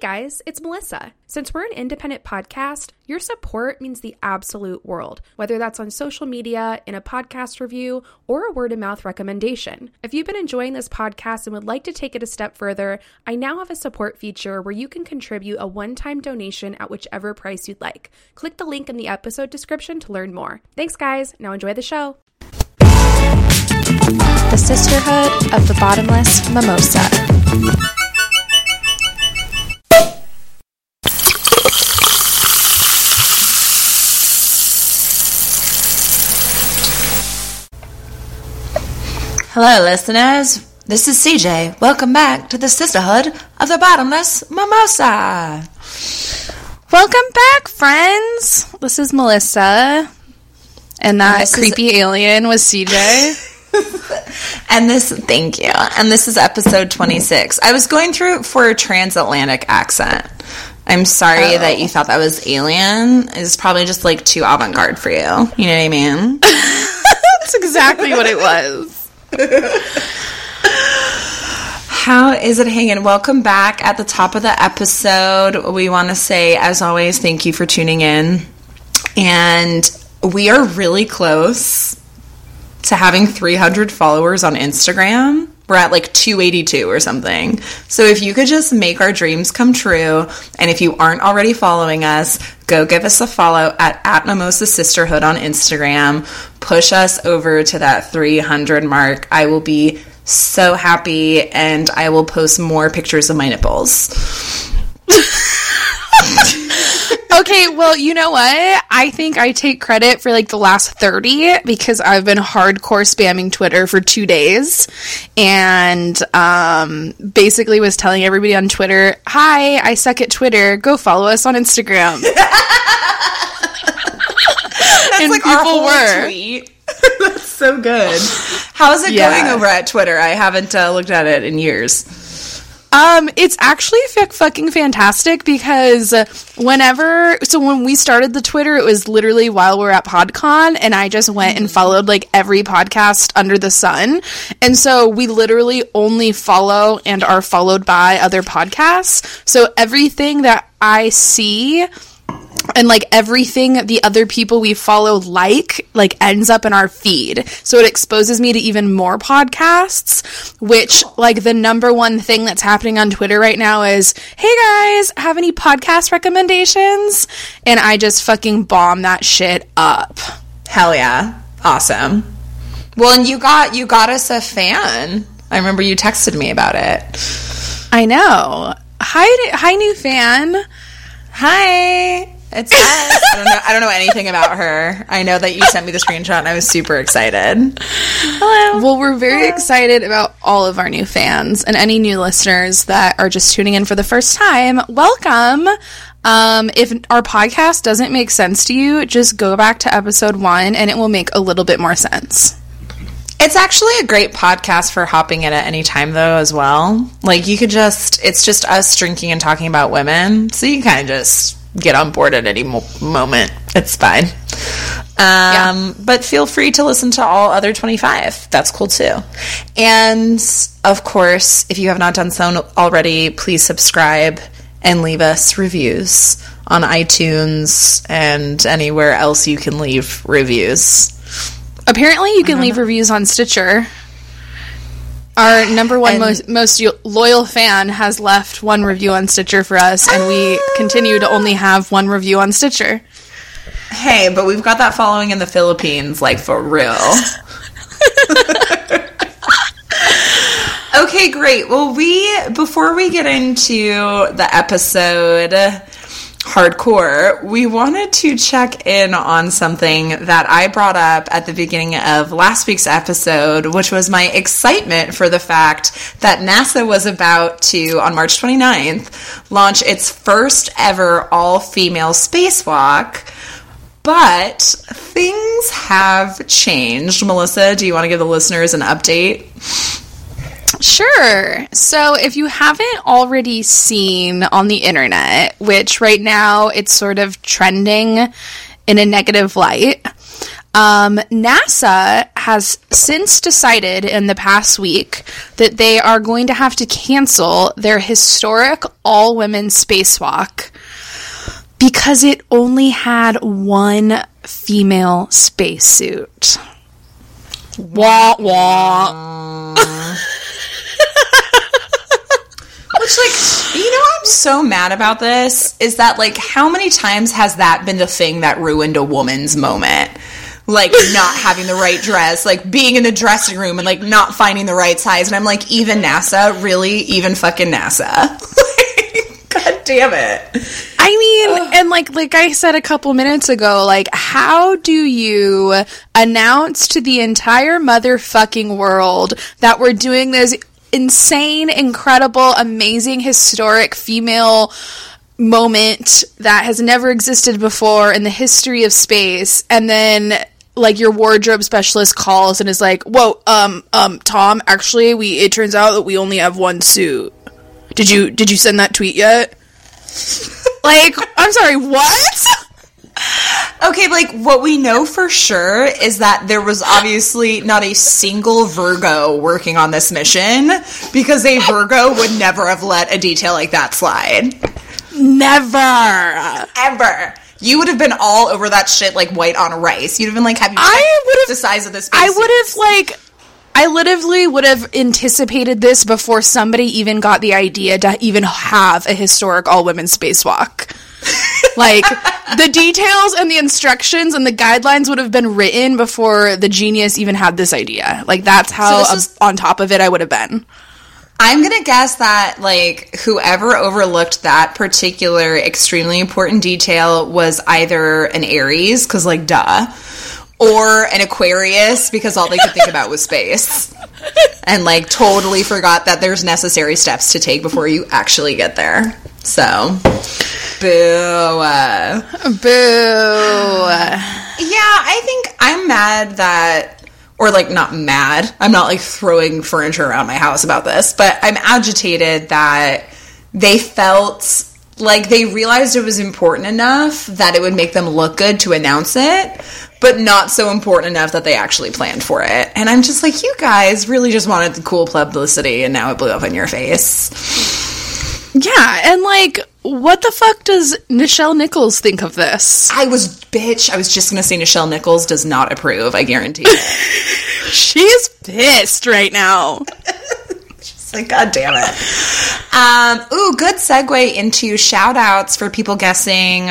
Hey guys, it's Melissa. Since we're an independent podcast, your support means the absolute world, whether that's on social media, in a podcast review, or a word of mouth recommendation. If you've been enjoying this podcast and would like to take it a step further, I now have a support feature where you can contribute a one time donation at whichever price you'd like. Click the link in the episode description to learn more. Thanks, guys. Now enjoy the show. The Sisterhood of the Bottomless Mimosa. Hello, listeners. This is CJ. Welcome back to the Sisterhood of the Bottomless Mimosa. Welcome back, friends. This is Melissa. And that this is- creepy alien was CJ. And this, thank you. And this is episode 26. I was going through for a transatlantic accent. I'm sorry Oh. that you thought that was alien. It's probably just like too avant garde for you. You know what I mean? That's exactly what it was. How is it hanging? Welcome back at the top of the episode. We want to say, as always, thank you for tuning in. And we are really close to having 300 followers on Instagram. We're at like 282 or something. So if you could just make our dreams come true, and if you aren't already following us, go give us a follow at, at Mimosa Sisterhood on Instagram. Push us over to that 300 mark. I will be so happy, and I will post more pictures of my nipples. Okay, well, you know what? I think I take credit for like the last 30 because I've been hardcore spamming Twitter for two days and um, basically was telling everybody on Twitter, Hi, I suck at Twitter. Go follow us on Instagram. and like people were. tweet. That's so good. How's it Yeah. going over at Twitter? I haven't uh, looked at it in years. Um, it's actually f- fucking fantastic because whenever, so when we started the Twitter, it was literally while we are at PodCon, and I just went and followed like every podcast under the sun, and so we literally only follow and are followed by other podcasts. So everything that I see and like everything the other people we follow like like ends up in our feed so it exposes me to even more podcasts which like the number one thing that's happening on twitter right now is hey guys have any podcast recommendations and i just fucking bomb that shit up Hell yeah. Awesome. Well, and you got you got us a fan. I remember you texted me about it. i know hi hi new fan Hi. It's us. I don't know I don't know anything about her. I know that you sent me the screenshot and I was super excited. Hello. Well, we're very excited about all of our new fans and any new listeners that are just tuning in for the first time. Welcome. Um, if our podcast doesn't make sense to you, just go back to episode one and it will make a little bit more sense. It's actually a great podcast for hopping in at any time, though, as well. Like, you could just, it's just us drinking and talking about women. So you can kind of just get on board at any mo- moment. It's fine. Um, But feel free to listen to all other 25. That's cool too. And of course, if you have not done so already, please subscribe and leave us reviews on iTunes and anywhere else you can leave reviews. Apparently, you can leave reviews on Stitcher. Our number one And- most, most loyal fan has left one review on Stitcher for us, and we ah! continue to only have one review on Stitcher. Hey, but we've got that following in the Philippines, like for real. okay, great. Well, we before we get into the episode hardcore, we wanted to check in on something that I brought up at the beginning of last week's episode, which was my excitement for the fact that NASA was about to, on March 29th, launch its first ever all female spacewalk. But things have changed. Melissa, do you want to give the listeners an update? Sure. So, if you haven't already seen on the internet, which right now it's sort of trending in a negative light, um, NASA has since decided in the past week that they are going to have to cancel their historic all women spacewalk because it only had one female spacesuit. Wah wah. Which, like, you know, I'm so mad about this is that, like, how many times has that been the thing that ruined a woman's moment? Like, not having the right dress, like, being in the dressing room and, like, not finding the right size. And I'm like, even NASA? Really? Even fucking NASA? God damn it. I mean, and like like I said a couple minutes ago, like how do you announce to the entire motherfucking world that we're doing this insane, incredible, amazing, historic female moment that has never existed before in the history of space and then like your wardrobe specialist calls and is like, "Whoa, um um Tom, actually we it turns out that we only have one suit." Did you did you send that tweet yet? like, I'm sorry, what? Okay, like what we know for sure is that there was obviously not a single Virgo working on this mission because a Virgo would never have let a detail like that slide. Never. Ever. You would have been all over that shit like white on rice. You'd have been like, have you I would have the size of this I would have like I literally would have anticipated this before somebody even got the idea to even have a historic all women spacewalk. Like the details and the instructions and the guidelines would have been written before the genius even had this idea. Like that's how is- on top of it I would have been. I'm gonna guess that like whoever overlooked that particular extremely important detail was either an Aries, because like duh, or an Aquarius because all they could think about was space, and like totally forgot that there's necessary steps to take before you actually get there. So, boo. Boo. yeah, I think I'm mad that, or like not mad. I'm not like throwing furniture around my house about this, but I'm agitated that they felt like they realized it was important enough that it would make them look good to announce it, but not so important enough that they actually planned for it. And I'm just like, you guys really just wanted the cool publicity and now it blew up in your face. Yeah, and like what the fuck does Nichelle Nichols think of this? I was, bitch, I was just gonna say Nichelle Nichols does not approve, I guarantee it. She's pissed right now. It's like, God damn it. Um, ooh, good segue into shout outs for people guessing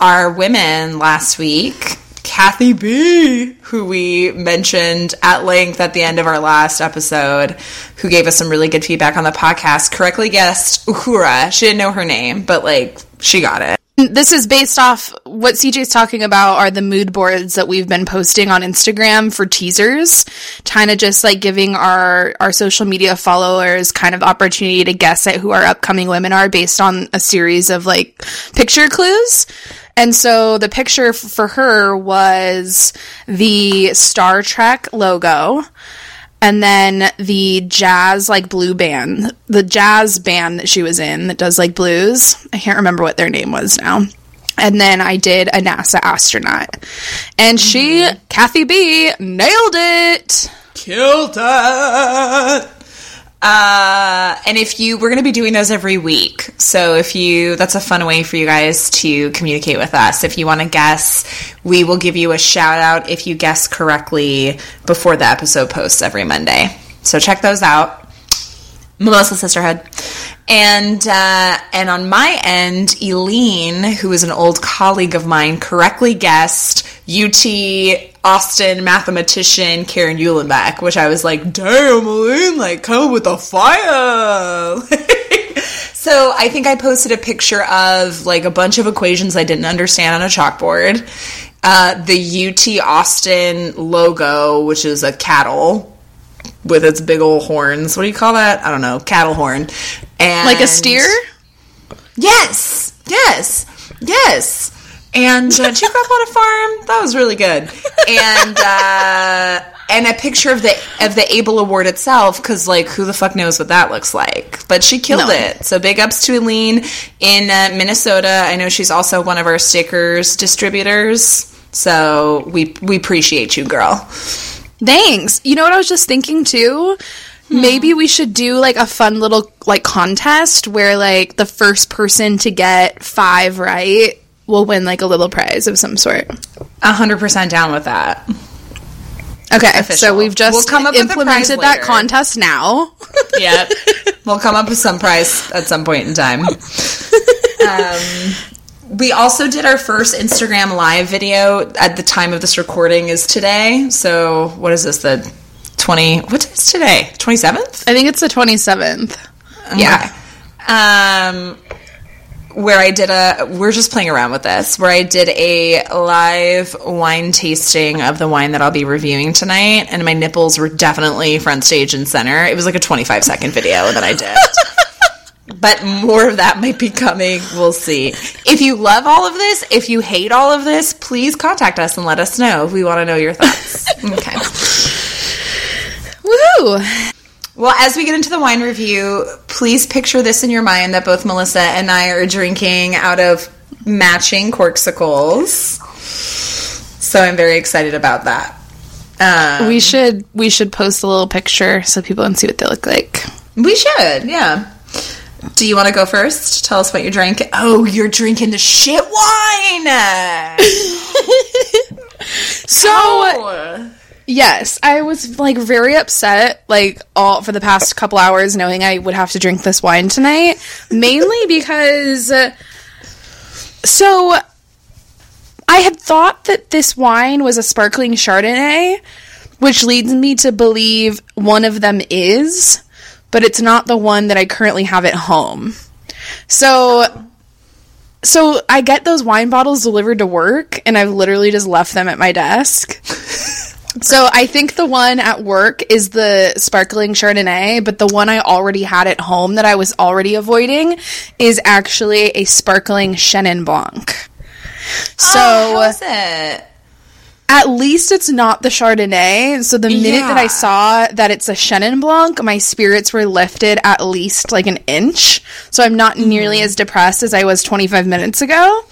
our women last week. Kathy B, who we mentioned at length at the end of our last episode, who gave us some really good feedback on the podcast, correctly guessed Uhura. She didn't know her name, but like, she got it. This is based off what CJ's talking about are the mood boards that we've been posting on Instagram for teasers, kind of just like giving our our social media followers kind of opportunity to guess at who our upcoming women are based on a series of like picture clues. And so the picture f- for her was the Star Trek logo and then the jazz like blue band the jazz band that she was in that does like blues. I can't remember what their name was now. And then i did a nasa astronaut. And she mm-hmm. kathy b nailed it! Killed it. Uh, and if you, we're going to be doing those every week. So if you, that's a fun way for you guys to communicate with us. If you want to guess, we will give you a shout out if you guess correctly before the episode posts every Monday. So check those out. Mimosa Sisterhood. And uh, and on my end, Eileen, who is an old colleague of mine, correctly guessed UT Austin mathematician Karen Uhlenbeck, which I was like, damn, Eileen, like come with the fire. so I think I posted a picture of like a bunch of equations I didn't understand on a chalkboard. Uh, the UT Austin logo, which is a cattle with its big old horns. What do you call that? I don't know. Cattle horn. And like a steer Yes, yes, yes. And uh, you grow up on a farm? That was really good. And uh, and a picture of the of the Abel Award itself, because like who the fuck knows what that looks like? But she killed No. it. So big ups to Eileen in uh, Minnesota. I know she's also one of our stickers distributors. So we we appreciate you, girl. Thanks. You know what I was just thinking too? Maybe we should do like a fun little like contest where like the first person to get five right will win like a little prize of some sort. A hundred percent down with that. Okay, Official. so we've just We'll come up with implemented that later. contest now. Yeah, we'll come up with some prize at some point in time. Um, we also did our first Instagram live video at the time of this recording is today. So what is this? The twenty? What is today? Twenty seventh? I think it's the 27th. Yeah. Um, where I did a, we're just playing around with this, where I did a live wine tasting of the wine that I'll be reviewing tonight, and my nipples were definitely front stage and center. It was like a 25 second video that I did. but more of that might be coming. We'll see. If you love all of this, if you hate all of this, please contact us and let us know if we want to know your thoughts. okay. Woohoo! Well, as we get into the wine review, please picture this in your mind that both Melissa and I are drinking out of matching corksicles. So I'm very excited about that. Um, We should we should post a little picture so people can see what they look like. we should, yeah. Do you want to go first? Tell us what you're drinking. Oh, you're drinking the shit wine. So Oh. Yes, I was like very upset like all for the past couple hours knowing I would have to drink this wine tonight, mainly because uh, so I had thought that this wine was a sparkling Chardonnay, which leads me to believe one of them is, but it's not the one that I currently have at home. So so I get those wine bottles delivered to work and I've literally just left them at my desk. So I think the one at work is the sparkling Chardonnay, but the one I already had at home that I was already avoiding is actually a sparkling Chenin Blanc. Oh, so Oh, it? at least it's not the Chardonnay. So the minute that I saw that it's a Chenin Blanc, my spirits were lifted at least like an inch. So I'm not nearly mm-hmm. as depressed as I was 25 minutes ago.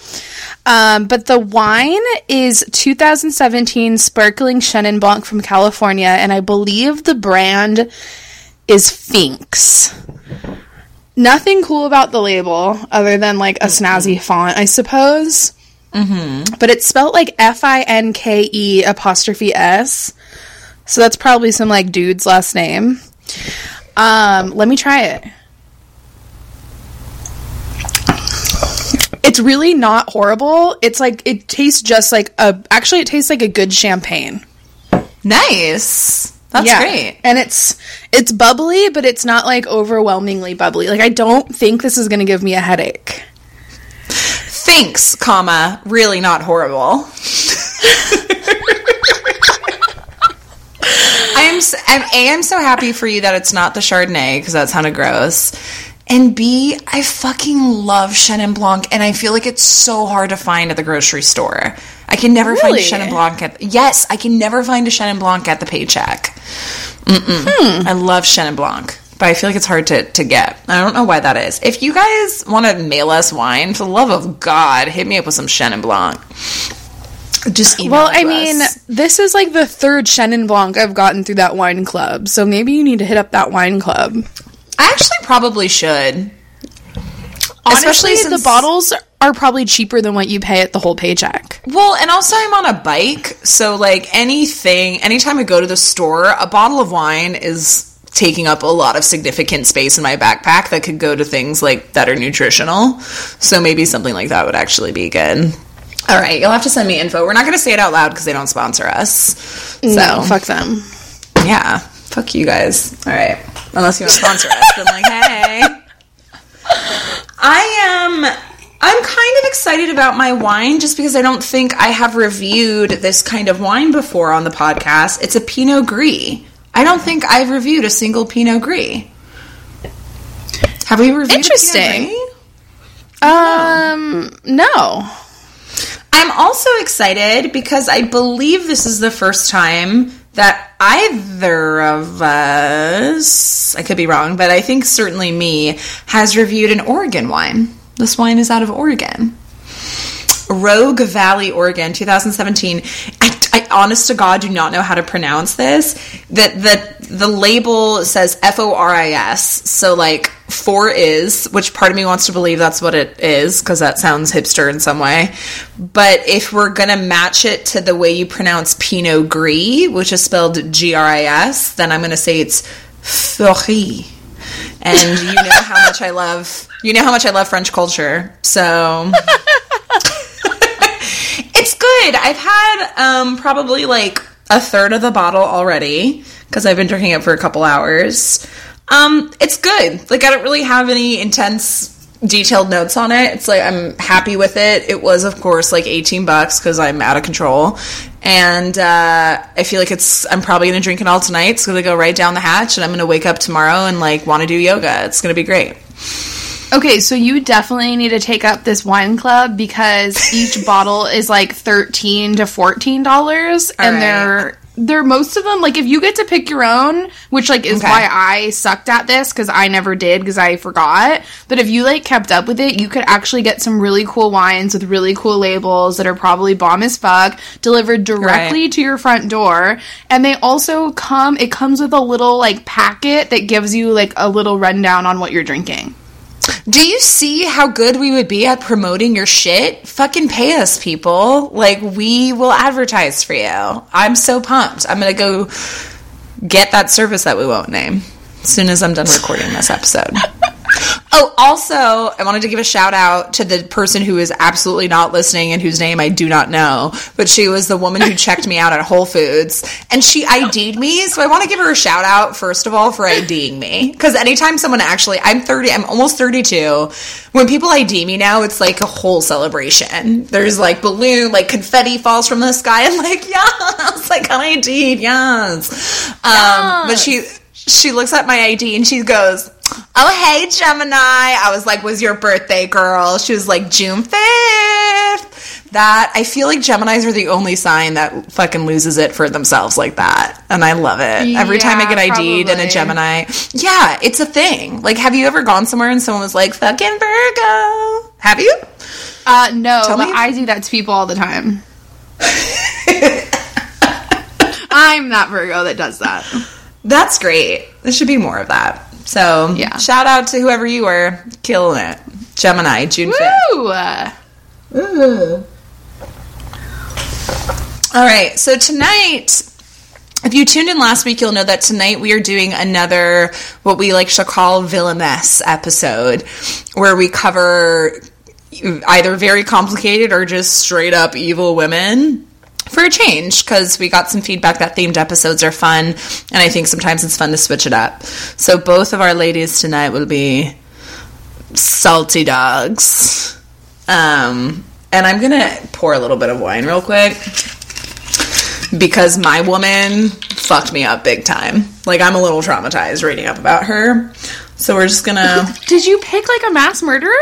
Um, but the wine is 2017 sparkling Chenin Blanc from California, and I believe the brand is Finke's. Nothing cool about the label other than like a snazzy font, I suppose. But it's spelled like F I N K E apostrophe S. So that's probably some like dude's last name. Um, let me try it. It's really not horrible. It's like it tastes just like a actually it tastes like a good champagne. Nice. That's Yeah. great. And it's it's bubbly, but it's not like overwhelmingly bubbly. Like I don't think this is going to give me a headache. Thanks, comma, really not horrible. I am, s- I'm, A, I'm so happy for you that it's not the Chardonnay, because that sounded gross. And B, I fucking love Chenin Blanc, and I feel like it's so hard to find at the grocery store. I can never Really? find a Chenin Blanc at, yes, I can never find a Chenin Blanc at the paycheck. Mm-mm. Hmm. I love Chenin Blanc, but I feel like it's hard to, to get. I don't know why that is. If you guys want to mail us wine, for the love of God, hit me up with some Chenin Blanc. Just Well, I to mean, this is like the third Chenin Blanc I've gotten through that wine club. So maybe you need to hit up that wine club. I actually probably should. Especially Especially the bottles are probably cheaper than what you pay at the whole paycheck. Well, and also I'm on a bike, so like anything, anytime I go to the store, a bottle of wine is taking up a lot of significant space in my backpack that could go to things like that are nutritional. So maybe something like that would actually be good. All right, you'll have to send me info. We're not going to say it out loud because they don't sponsor us. So No, fuck them. yeah, fuck you guys. All right, unless you want to sponsor us, then like, hey. I am. I'm kind of excited about my wine just because I don't think I have reviewed this kind of wine before on the podcast. It's a Pinot Gris. I don't think I've reviewed a single Pinot Gris. Have we reviewed a Pinot Interesting. Um, no. I'm also excited because I believe this is the first time that either of us, I could be wrong, but I think certainly me, has reviewed an Oregon wine. This wine is out of Oregon. Rogue Valley, Oregon, 2017. I, I honest to God do not know how to pronounce this. That the the label says F O R I S. So like four is, which part of me wants to believe that's what it is because that sounds hipster in some way. But if we're gonna match it to the way you pronounce Pinot Gris, which is spelled G R I S, then I'm gonna say it's Fleury. And you know how much I love you know how much I love French culture. So good. I've had um, probably like a third of the bottle already because I've been drinking it for a couple hours. Um, it's good. Like I don't really have any intense detailed notes on it. It's like I'm happy with it. It was of course like 18 bucks cuz I'm out of control. And uh, I feel like it's I'm probably going to drink it all tonight. It's going to go right down the hatch and I'm going to wake up tomorrow and like want to do yoga. It's going to be great. Okay, so you definitely need to take up this wine club because each bottle is like thirteen to fourteen dollars, and right. they're they're most of them like if you get to pick your own, which like is Okay. why I sucked at this because I never did because I forgot. But if you like kept up with it, you could actually get some really cool wines with really cool labels that are probably bomb as fuck delivered directly Right. to your front door, and they also come. It comes with a little like packet that gives you like a little rundown on what you're drinking. Do you see how good we would be at promoting your shit? Fucking pay us, people. Like, we will advertise for you. I'm so pumped. I'm going to go get that service that we won't name as soon as I'm done recording this episode. Oh, also, I wanted to give a shout out to the person who is absolutely not listening and whose name I do not know, but she was the woman who checked me out at Whole Foods and she ID'd me. So I want to give her a shout out, first of all, for IDing me. Because anytime someone actually, I'm 30, I'm almost 32. When people ID me now, it's like a whole celebration. There's like balloon, like confetti falls from the sky. and like, yes, like ID'd, yes. Um, but she, she looks at my ID and she goes, Oh, hey, Gemini. I was like, Was your birthday, girl? She was like, June 5th. That, I feel like Geminis are the only sign that fucking loses it for themselves like that. And I love it. Every time I get ID'd and a. Gemini, yeah, it's a thing. Like, have you ever gone somewhere and someone was like, fucking Virgo? Have you? Uh, no, Tell but me. I do that to people all the time. I'm that Virgo that does that. That's great. There should be more of that. So, Yeah. shout out to whoever you were killing it. Gemini, June 5th. Woo! All right, so tonight, if you tuned in last week, you'll know that tonight we are doing another, what we like to call villainess episode, where we cover either very complicated or just straight up evil women for a change because we got some feedback that themed episodes are fun and i think sometimes it's fun to switch it up so both of our ladies tonight will be salty dogs um, and i'm gonna pour a little bit of wine real quick because my woman fucked me up big time like i'm a little traumatized reading up about her so we're just gonna Did you pick like a mass murderer?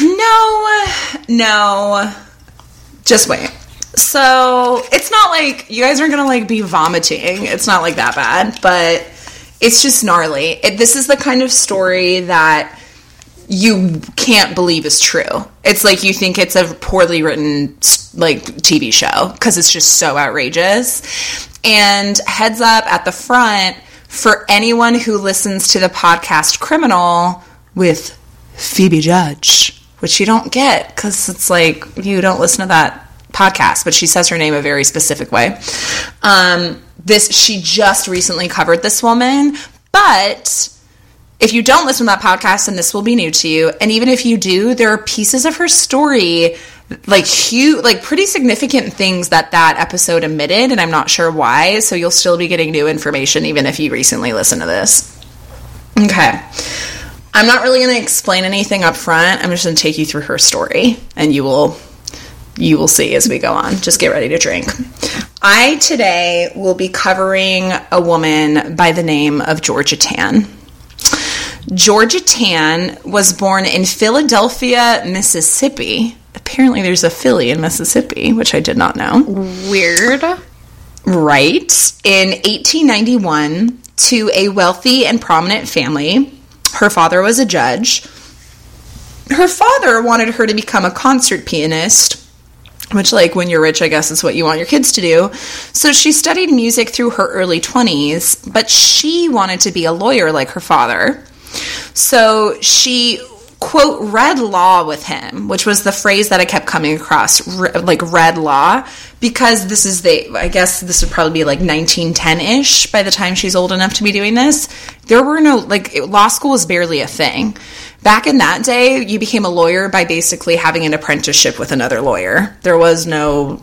No, no. Just wait. So it's not like you guys aren't gonna like be vomiting. It's not like that bad, but it's just gnarly. It, this is the kind of story that you can't believe is true. It's like you think it's a poorly written like TV show because it's just so outrageous. And heads up at the front for anyone who listens to the podcast Criminal with Phoebe Judge, which you don't get because it's like you don't listen to that podcast, but she says her name a very specific way. Um, this she just recently covered this woman, but if you don't listen to that podcast, then this will be new to you. And even if you do, there are pieces of her story, like huge, like pretty significant things that that episode omitted, and I'm not sure why. So you'll still be getting new information even if you recently listened to this. Okay. I'm not really going to explain anything up front. I'm just going to take you through her story, and you will you will see as we go on. Just get ready to drink. I today will be covering a woman by the name of Georgia Tann. Georgia Tann was born in Philadelphia, Mississippi. Apparently, there's a Philly in Mississippi, which I did not know. Weird. Right. In 1891, to a wealthy and prominent family. Her father was a judge. Her father wanted her to become a concert pianist, which like when you're rich i guess is what you want your kids to do. So she studied music through her early 20s but she wanted to be a lawyer like her father. So she quote read law with him which was the phrase that i kept coming across re- like read law because this is the i guess this would probably be like 1910ish by the time she's old enough to be doing this. There were no like law school was barely a thing. Back in that day you became a lawyer by basically having an apprenticeship with another lawyer. There was no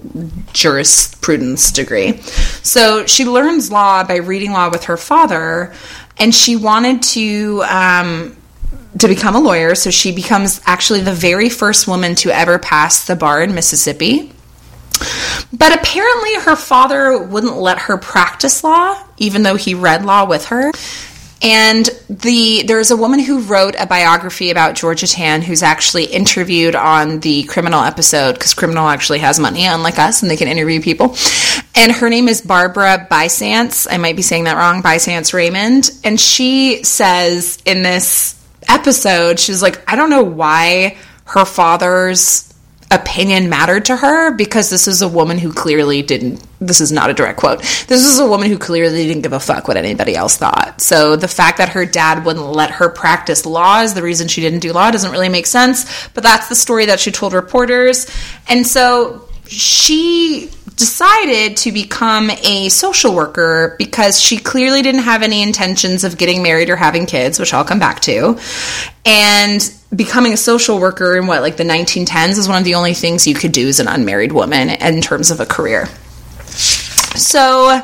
jurisprudence degree. So she learns law by reading law with her father and she wanted to um, to become a lawyer. So she becomes actually the very first woman to ever pass the bar in Mississippi. But apparently, her father wouldn't let her practice law, even though he read law with her. And the there's a woman who wrote a biography about Georgia Tann who's actually interviewed on the criminal episode because criminal actually has money, unlike us, and they can interview people. And her name is Barbara Bisantz. I might be saying that wrong, Bisantz Raymond. And she says in this episode, she's like, I don't know why her father's opinion mattered to her because this is a woman who clearly didn't this is not a direct quote this is a woman who clearly didn't give a fuck what anybody else thought. So the fact that her dad wouldn't let her practice law is the reason she didn't do law doesn't really make sense but that's the story that she told reporters. And so she decided to become a social worker because she clearly didn't have any intentions of getting married or having kids, which I'll come back to. And becoming a social worker in what, like the 1910s, is one of the only things you could do as an unmarried woman in terms of a career. So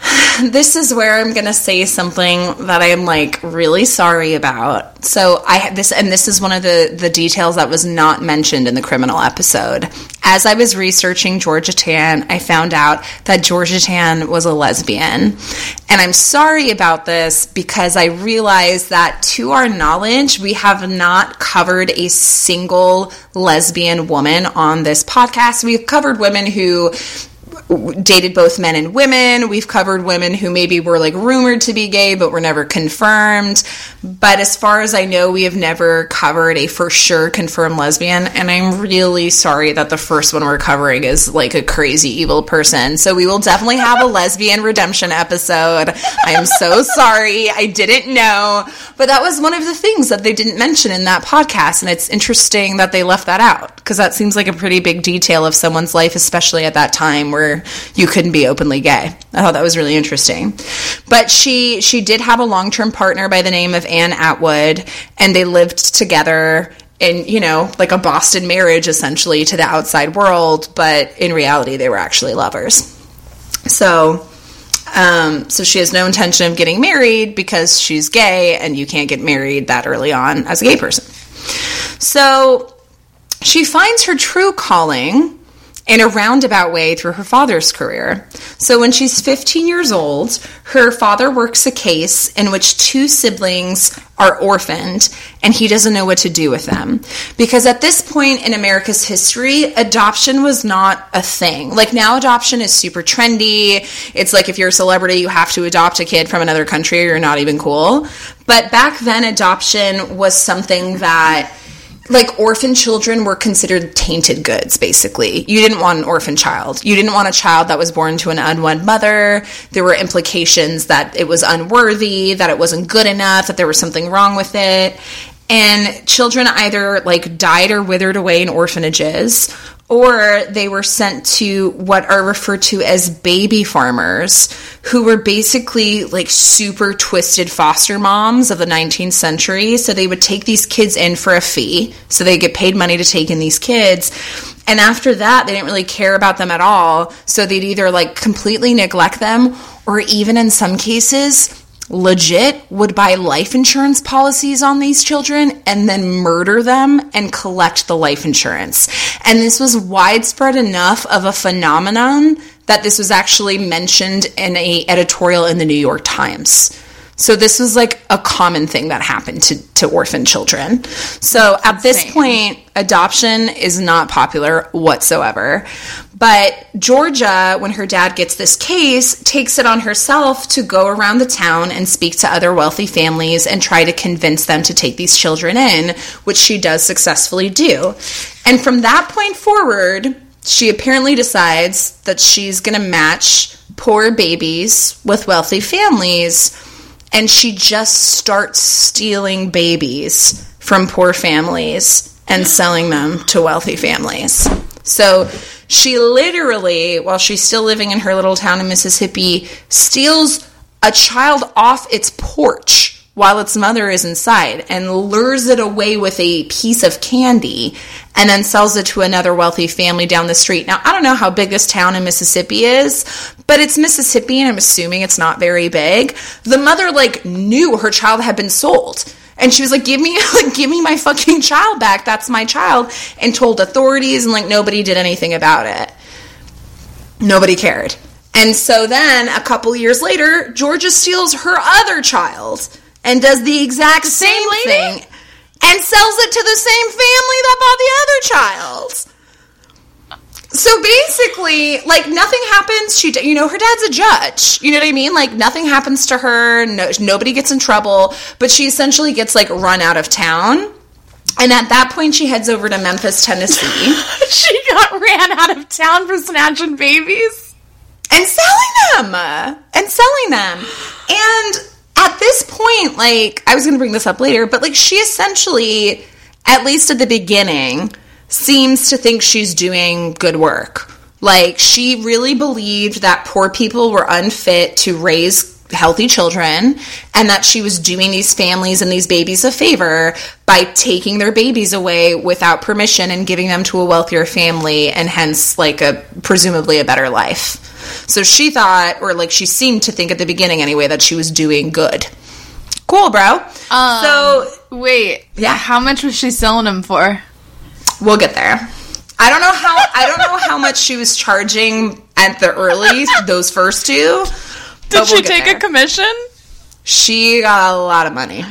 this is where I'm going to say something that I am like really sorry about. So I this and this is one of the the details that was not mentioned in the criminal episode. As I was researching Georgia Tann, I found out that Georgia Tann was a lesbian. And I'm sorry about this because I realize that to our knowledge, we have not covered a single lesbian woman on this podcast. We've covered women who dated both men and women. We've covered women who maybe were like rumored to be gay but were never confirmed. But as far as I know, we have never covered a for sure confirmed lesbian. And I'm really sorry that the first one we're covering is like a crazy evil person. So we will definitely have a lesbian redemption episode. I am so sorry. I didn't know. But that was one of the things that they didn't mention in that podcast. And it's interesting that they left that out because that seems like a pretty big detail of someone's life, especially at that time where you couldn't be openly gay. I thought that was really interesting. But she she did have a long-term partner by the name of Anne Atwood and they lived together in, you know, like a Boston marriage essentially to the outside world, but in reality they were actually lovers. So um, so she has no intention of getting married because she's gay and you can't get married that early on as a gay person. So she finds her true calling in a roundabout way through her father's career. So when she's 15 years old, her father works a case in which two siblings are orphaned and he doesn't know what to do with them. Because at this point in America's history, adoption was not a thing. Like now, adoption is super trendy. It's like if you're a celebrity, you have to adopt a kid from another country or you're not even cool. But back then, adoption was something that like orphan children were considered tainted goods basically. You didn't want an orphan child. You didn't want a child that was born to an unwed mother. There were implications that it was unworthy that it wasn't good enough that there was something wrong with it. And children either like died or withered away in orphanages or they were sent to what are referred to as baby farmers who were basically like super twisted foster moms of the 19th century. So they would take these kids in for a fee. So they get paid money to take in these kids. And after that they didn't really care about them at all. So they'd either like completely neglect them or even in some cases legit would buy life insurance policies on these children and then murder them and collect the life insurance. And this was widespread enough of a phenomenon that this was actually mentioned in a editorial in the New York Times. So this was like a common thing that happened to, to orphan children. So at this point, adoption is not popular whatsoever. But Georgia, when her dad gets this case, takes it on herself to go around the town and speak to other wealthy families and try to convince them to take these children in, which she does successfully do. And from that point forward, she apparently decides that she's going to match poor babies with wealthy families and she just starts stealing babies from poor families and selling them to wealthy families. So she literally, while she's still living in her little town in Mississippi, steals a child off its porch while its mother is inside and lures it away with a piece of candy and then sells it to another wealthy family down the street. Now, I don't know how big this town in Mississippi is, but it's Mississippi and I'm assuming it's not very big. The mother like knew her child had been sold. And she was like, "Give me, like, give me my fucking child back. That's my child." And told authorities, and like nobody did anything about it. Nobody cared. And so then, a couple years later, Georgia steals her other child and does the exact same, thing and sells it to the same family that bought the other child. So basically, like nothing happens. She, you know, her dad's a judge. You know what I mean? Like nothing happens to her. No, nobody gets in trouble. But she essentially gets like run out of town. And at that point, she heads over to Memphis, Tennessee, she got ran out of town for snatching babies. and selling them, and selling them. And at this point, like I was going to bring this up later, but like she essentially, at least at the beginning, seems to think she's doing good work. Like she really believed that poor people were unfit to raise healthy children and that she was doing these families and these babies a favor by taking their babies away without permission and giving them to a wealthier family and hence like a presumably a better life. So she thought or like she seemed to think at the beginning anyway that she was doing good. Cool, bro. Um, so Wait, Yeah. How much was she selling them for? We'll get there. I don't know how I don't know how much she was charging at the early those first two. Did she we'll take there. a commission? She got a lot of money.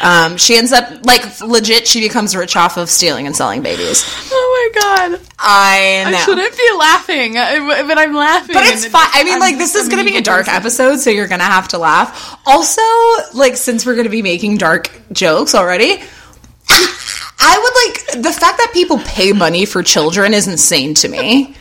Um, she ends up like legit. She becomes rich off of stealing and selling babies. Oh my god! I know, I shouldn't be laughing, but I'm laughing. but it's fine. I mean, I'm like this is going to be a dark person. episode, so you're going to have to laugh. Also, like since we're going to be making dark jokes already. I would like the fact that people pay money for children is insane to me.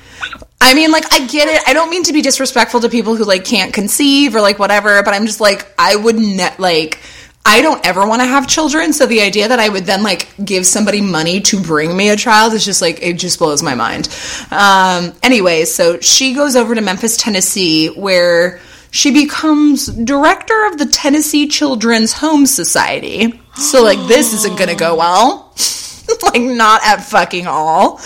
I mean, like, I get it. I don't mean to be disrespectful to people who like can't conceive or like whatever, but I'm just like, I would net like, I don't ever want to have children. So the idea that I would then like give somebody money to bring me a child is just like, it just blows my mind. Um, anyway, so she goes over to Memphis, Tennessee, where she becomes director of the Tennessee Children's Home Society. So, like, this isn't going to go well. like, not at fucking all.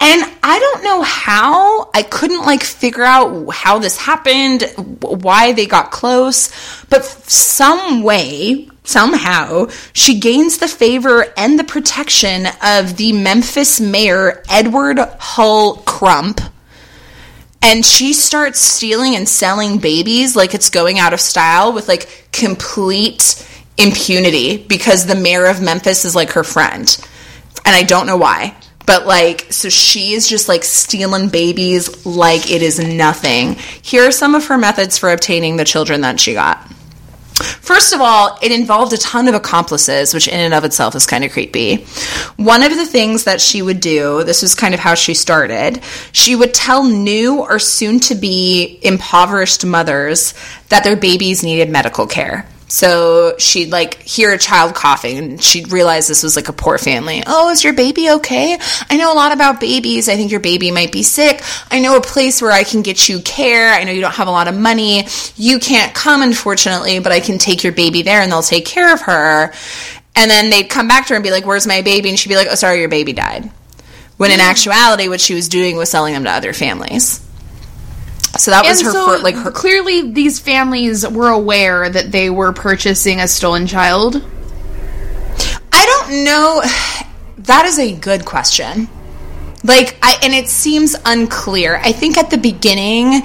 And I don't know how. I couldn't like figure out how this happened, why they got close, but some way, somehow, she gains the favor and the protection of the Memphis mayor Edward Hull Crump. And she starts stealing and selling babies like it's going out of style with like complete impunity because the mayor of Memphis is like her friend. And I don't know why. But like, so she is just like stealing babies like it is nothing. Here are some of her methods for obtaining the children that she got. First of all, it involved a ton of accomplices, which in and of itself is kind of creepy. One of the things that she would do, this was kind of how she started, she would tell new or soon to be impoverished mothers that their babies needed medical care. So she'd like hear a child coughing and she'd realize this was like a poor family. Oh, is your baby okay? I know a lot about babies. I think your baby might be sick. I know a place where I can get you care. I know you don't have a lot of money. You can't come, unfortunately, but I can take your baby there and they'll take care of her. And then they'd come back to her and be like, Where's my baby? And she'd be like, Oh, sorry, your baby died. When in mm. actuality, what she was doing was selling them to other families. So that was And her, so fir- like her clearly these families were aware that they were purchasing a stolen child. I don't know. That is a good question. Like, I and it seems unclear. I think at the beginning,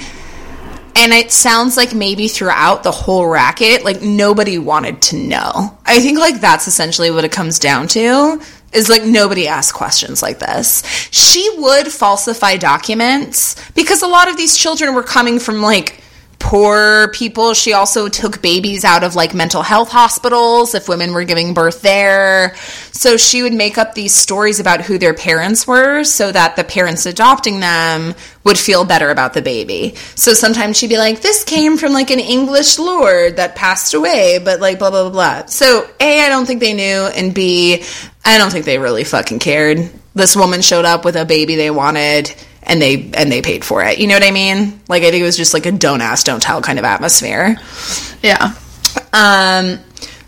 and it sounds like maybe throughout the whole racket, like nobody wanted to know. I think like that's essentially what it comes down to. Is like nobody asked questions like this. She would falsify documents because a lot of these children were coming from like poor people. She also took babies out of like mental health hospitals if women were giving birth there. So she would make up these stories about who their parents were so that the parents adopting them would feel better about the baby. So sometimes she'd be like, this came from like an English lord that passed away, but like blah, blah, blah, blah. So A, I don't think they knew, and B, I don't think they really fucking cared. This woman showed up with a baby they wanted and they and they paid for it. You know what I mean? Like I think it was just like a don't ask, don't tell kind of atmosphere. Yeah. Um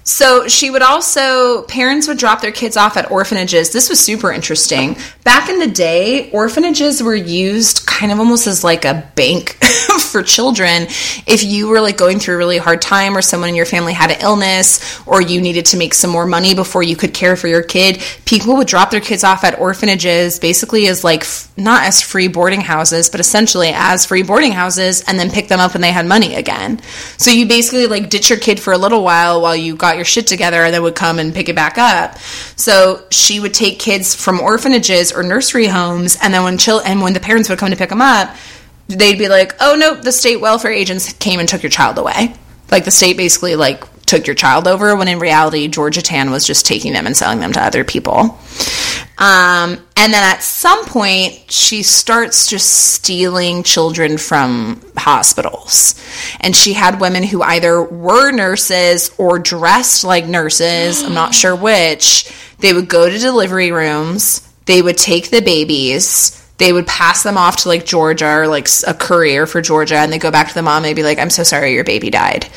so she would also parents would drop their kids off at orphanages. This was super interesting. Back in the day, orphanages were used kind of almost as like a bank for children. If you were like going through a really hard time or someone in your family had an illness or you needed to make some more money before you could care for your kid, people would drop their kids off at orphanages basically as like not as free boarding houses, but essentially as free boarding houses and then pick them up when they had money again. So you basically like ditch your kid for a little while while you got your shit together then would come and pick it back up. So she would take kids from orphanages or nursery homes and then when chil- and when the parents would come to pick them up, they'd be like, "Oh no, the state welfare agents came and took your child away." Like the state basically like took your child over when in reality Georgia Tann was just taking them and selling them to other people. Um, and then at some point, she starts just stealing children from hospitals. And she had women who either were nurses or dressed like nurses, I'm not sure which. They would go to delivery rooms, they would take the babies. They would pass them off to like Georgia or like a courier for Georgia, and they go back to the mom. And be like, "I'm so sorry, your baby died."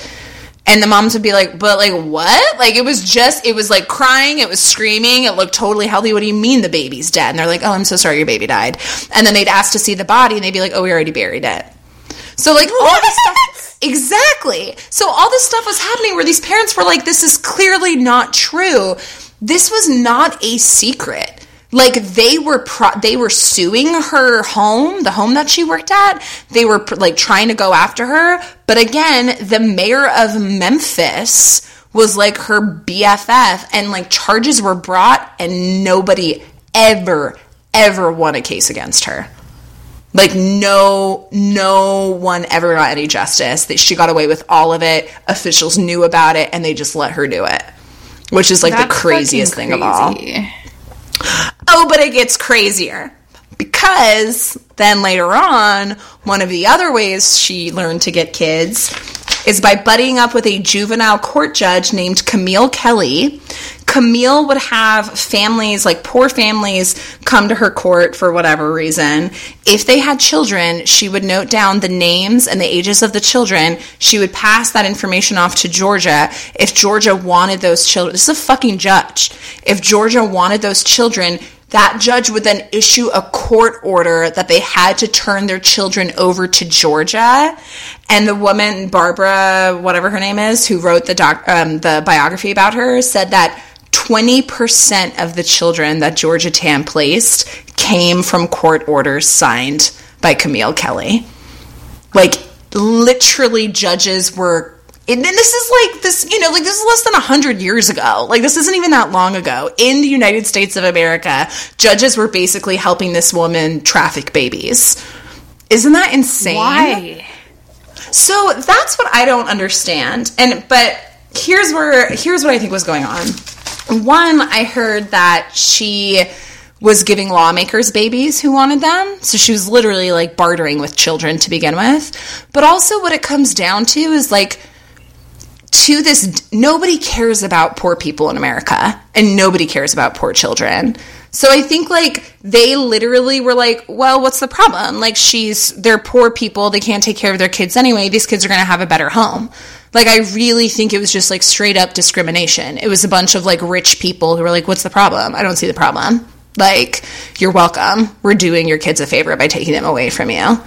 And the moms would be like, but like what? Like it was just, it was like crying, it was screaming, it looked totally healthy. What do you mean the baby's dead? And they're like, oh, I'm so sorry your baby died. And then they'd ask to see the body and they'd be like, oh, we already buried it. So like all this stuff, exactly. So all this stuff was happening where these parents were like, this is clearly not true. This was not a secret like they were pro- they were suing her home the home that she worked at. They were pr- like trying to go after her. But again the mayor of memphis was like her bff and like charges were brought and nobody ever ever won a case against her. Like no no one ever got any justice. That she got away with all of it. Officials knew about it and they just let her do it which is like the craziest thing of all. crazy. Oh, but it gets crazier. Because then later on, one of the other ways she learned to get kids is by buddying up with a juvenile court judge named Camille Kelly. Camille would have families, like poor families, come to her court for whatever reason. If they had children, she would note down the names and the ages of the children. She would pass that information off to Georgia. If Georgia wanted those children, this is a fucking judge. If Georgia wanted those children, that judge would then issue a court order that they had to turn their children over to Georgia. And the woman, Barbara, whatever her name is, who wrote the doc, um, the biography about her, said that 20% of the children that Georgia Tann placed came from court orders signed by Camille Kelly. Like, literally, judges were. And this is like this, you know, like this is less than 100 years ago. Like, this isn't even that long ago. In the United States of America, judges were basically helping this woman traffic babies. Isn't that insane? Why? So that's what I don't understand. And but here's where here's what I think was going on. One, I heard that she was giving lawmakers babies who wanted them. So she was literally like bartering with children to begin with. But also what it comes down to is like to this nobody cares about poor people in America and nobody cares about poor children. So I think like they literally were like, well, what's the problem? Like she's they're poor people, they can't take care of their kids anyway. These kids are going to have a better home. Like I really think it was just like straight up discrimination. It was a bunch of like rich people who were like, what's the problem? I don't see the problem. Like, you're welcome. We're doing your kids a favor by taking them away from you.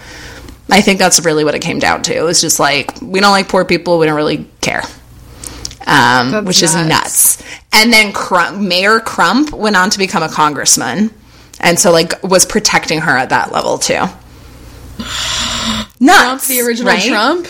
I think that's really what it came down to. It was just like, we don't like poor people, we don't really care. Um, which is nuts. nuts. And then Crump, Mayor Crump went on to become a congressman. And so, like, was protecting her at that level, too. Nuts. Trump, the original right? Trump.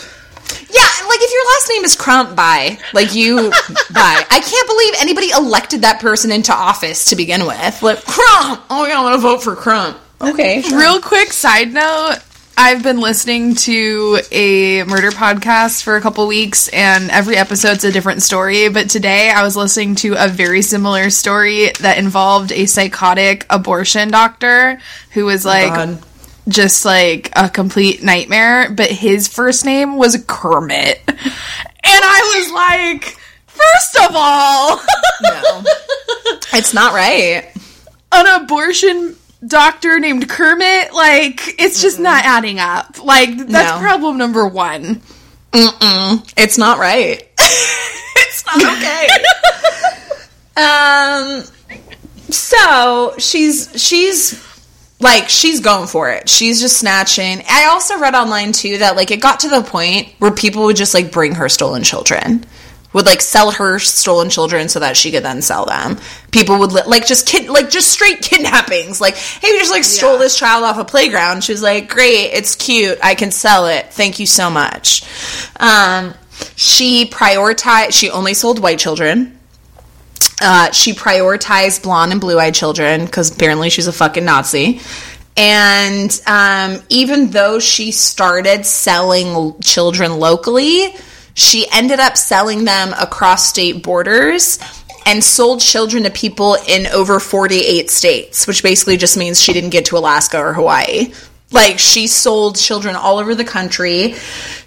Yeah, like if your last name is Crump, bye. Like you, bye. I can't believe anybody elected that person into office to begin with. Like Crump. Oh, yeah, I want to vote for Crump. Okay, sure. Real quick side note. I've been listening to a murder podcast for a couple weeks, and every episode's a different story. But today I was listening to a very similar story that involved a psychotic abortion doctor who was oh like. God. just like a complete nightmare, but his first name was Kermit. And I was like, first of all, No. it's not right. an abortion doctor named Kermit, like, it's just not adding up. Like, that's No. problem number one. It's not right. it's not okay. um so she's she's like she's going for it. She's just snatching. I also read online too that like it got to the point where people would just like bring her stolen children. Would like sell her stolen children so that she could then sell them. People would li- like just kid like just straight kidnappings. Like, hey, we just like stole this child off a playground. She was like, great, it's cute, I can sell it. Thank you so much. Um, she prioritized. She only sold white children. Uh, she prioritized blonde and blue eyed children because apparently she's a fucking Nazi. And um, even though she started selling children locally, she ended up selling them across state borders and sold children to people in over 48 states, which basically just means she didn't get to Alaska or Hawaii. Like she sold children all over the country.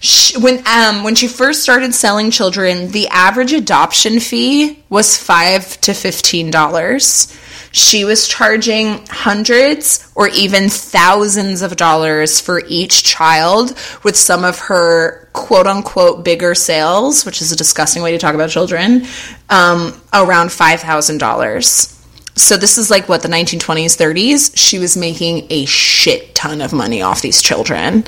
She, when um when she first started selling children, the average adoption fee was five to fifteen dollars. She was charging hundreds or even thousands of dollars for each child, with some of her quote unquote bigger sales, which is a disgusting way to talk about children, um, around five thousand dollars. So this is like what the 1920s, 30s. She was making a shit ton of money off these children.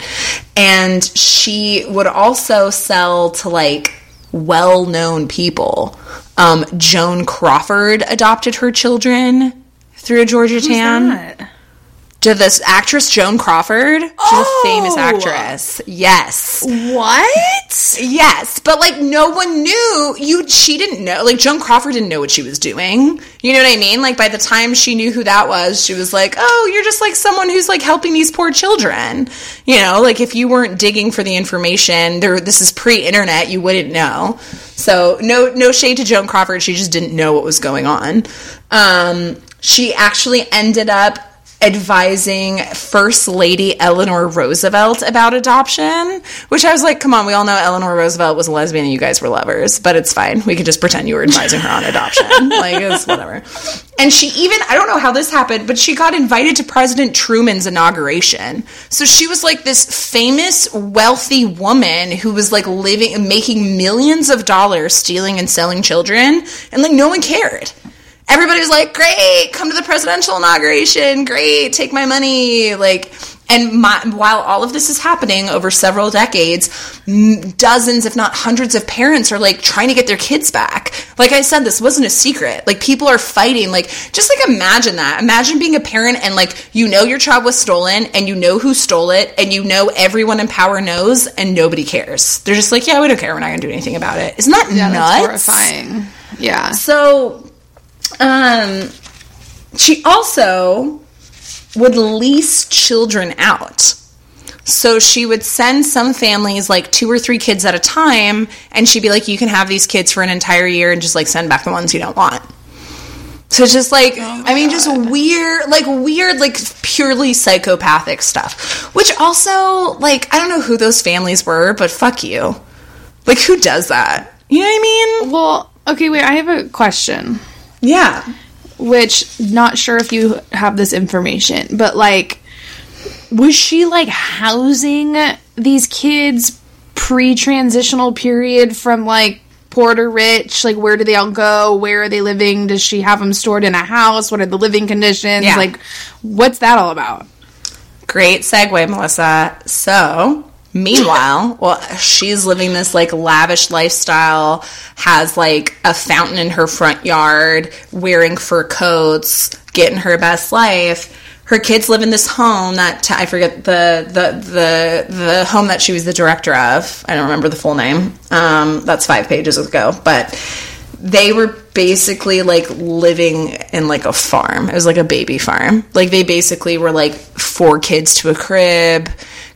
And she would also sell to like well-known people. Um, Joan Crawford adopted her children through a Georgia Tann. To this actress Joan Crawford, she's Oh! a famous actress. Yes. What? Yes, but like no one knew you. She didn't know. Like Joan Crawford didn't know what she was doing. You know what I mean? Like by the time she knew who that was, she was like, "Oh, you're just like someone who's like helping these poor children." You know, like if you weren't digging for the information, there. This is pre-internet. You wouldn't know. So no, no shade to Joan Crawford. She just didn't know what was going on. Um, she actually ended up advising First Lady Eleanor Roosevelt about adoption, which I was like, come on, we all know Eleanor Roosevelt was a lesbian and you guys were lovers, but it's fine. We could just pretend you were advising her on adoption. like, it's whatever. And she even, I don't know how this happened, but she got invited to President Truman's inauguration. So she was like this famous, wealthy woman who was like living, making millions of dollars stealing and selling children, and like no one cared everybody was like, "Great, come to the presidential inauguration! Great, take my money!" Like, and my, while all of this is happening over several decades, m- dozens, if not hundreds, of parents are like trying to get their kids back. Like I said, this wasn't a secret. Like people are fighting. Like just like imagine that. Imagine being a parent and like you know your child was stolen and you know who stole it and you know everyone in power knows and nobody cares. They're just like, yeah, we don't care. We're not gonna do anything about it. Isn't that Yeah, nuts? that's horrifying. Yeah. So, um, she also would lease children out. So she would send some families like two or three kids at a time, and she'd be like, "You can have these kids for an entire year, and just like send back the ones you don't want." So it's just like, I mean, just weird, like weird, like purely psychopathic stuff. Which also, like, I don't know who those families were, but fuck you. Like, who does that? You know what I mean? Well, okay, wait, I have a question. Yeah. which not sure if you have this information, but like was she like housing these kids pre-transitional period from like poor to rich? Like where do they all go? Where are they living? Does she have them stored in a house? What are the living conditions? Yeah. Like what's that all about? Great segue, Melissa. So, meanwhile, well, she's living this like lavish lifestyle, has like a fountain in her front yard, wearing fur coats, getting her best life. Her kids live in this home that t- I forget the, the the the home that she was the director of. I don't remember the full name. Um, that's five pages ago, but they were basically like living in like a farm. It was like a baby farm. Like they basically were like four kids to a crib,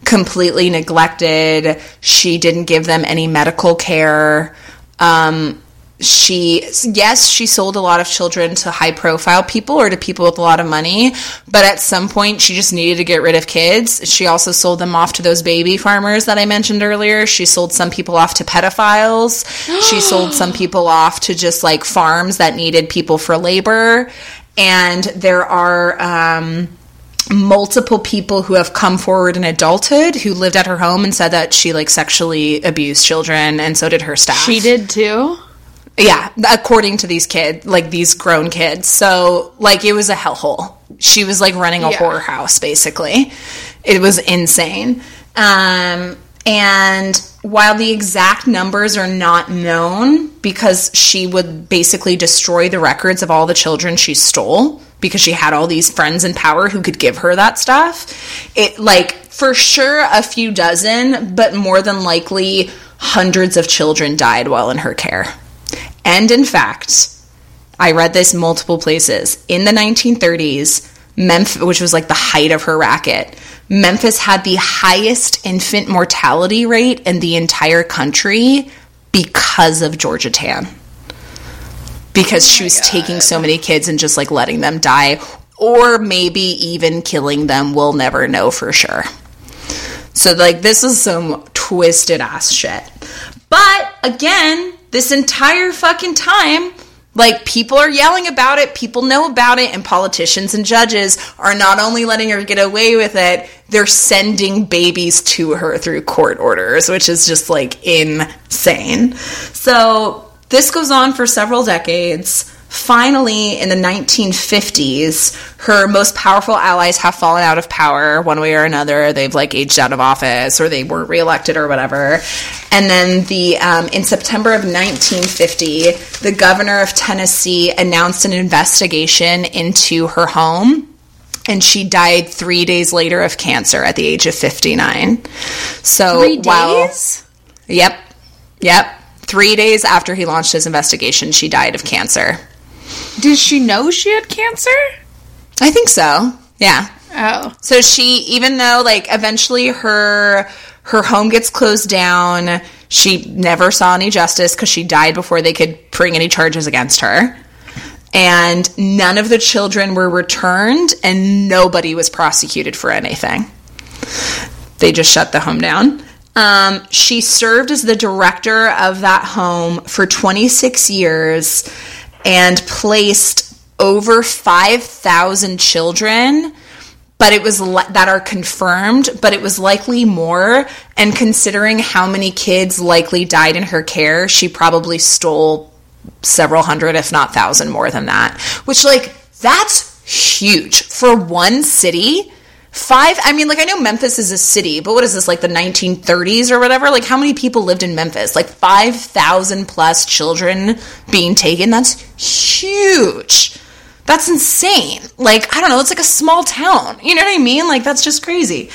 completely neglected. She didn't give them any medical care. Um, she yes she sold a lot of children to high profile people or to people with a lot of money but at some point she just needed to get rid of kids she also sold them off to those baby farmers that i mentioned earlier she sold some people off to pedophiles she sold some people off to just like farms that needed people for labor and there are um, multiple people who have come forward in adulthood who lived at her home and said that she like sexually abused children and so did her staff She did too. yeah, according to these kids, like these grown kids. So, like, it was a hellhole. She was like running a Yeah. horror house, basically. It was insane. Um, and while the exact numbers are not known, because she would basically destroy the records of all the children she stole, because she had all these friends in power who could give her that stuff, it like for sure a few dozen, but more than likely hundreds of children died while in her care. And in fact, I read this multiple places. In the 1930s, Memphis, which was like the height of her racket, Memphis had the highest infant mortality rate in the entire country because of Georgia Tann. Because she was taking so many kids and just like letting them die, or maybe even killing them. We'll never know for sure. So, like, this is some twisted ass shit. But again, this entire fucking time, like, people are yelling about it, people know about it, and politicians and judges are not only letting her get away with it, they're sending babies to her through court orders, which is just like insane. So, this goes on for several decades. Finally, in the 1950s, her most powerful allies have fallen out of power one way or another. They've like aged out of office, or they weren't reelected, or whatever. And then the um, in September of 1950, the governor of Tennessee announced an investigation into her home and she died three days later of cancer at the age of 59. So Three while- days? Yep. Yep. Three days after he launched his investigation, she died of cancer. Did she know she had cancer? I think so. Yeah. Oh. So she, even though like eventually her her home gets closed down, she never saw any justice because she died before they could bring any charges against her. And none of the children were returned, and nobody was prosecuted for anything. They just shut the home down. Um, she served as the director of that home for 26 years and placed over 5,000 children but it was that are confirmed, but it was likely more. And considering how many kids likely died in her care, she probably stole several hundred, if not thousand, more than that. Which, like, that's huge for one city. Five, I mean, like, I know Memphis is a city, but what is this, like the 1930s or whatever? Like, how many people lived in Memphis? Like, 5,000 plus children being taken? That's huge. That's insane. Like, I don't know, it's like a small town. You know what I mean? Like, that's just crazy.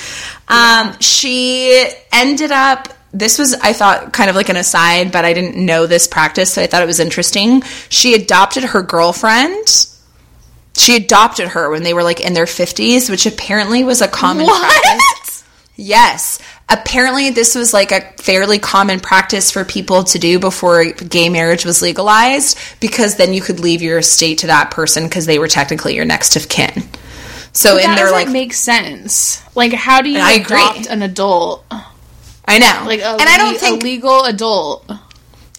Um, she ended up, this was, I thought, kind of like an aside, but I didn't know this practice, so I thought it was interesting. She adopted her girlfriend. She adopted her when they were like in their 50s, which apparently was a common practice. Yes. Apparently, this was like a fairly common practice for people to do before gay marriage was legalized because then you could leave your estate to that person because they were technically your next of kin. So, in their like, make sense. Like, how do you adopt an adult? I know. Like, a and I don't think a legal adult.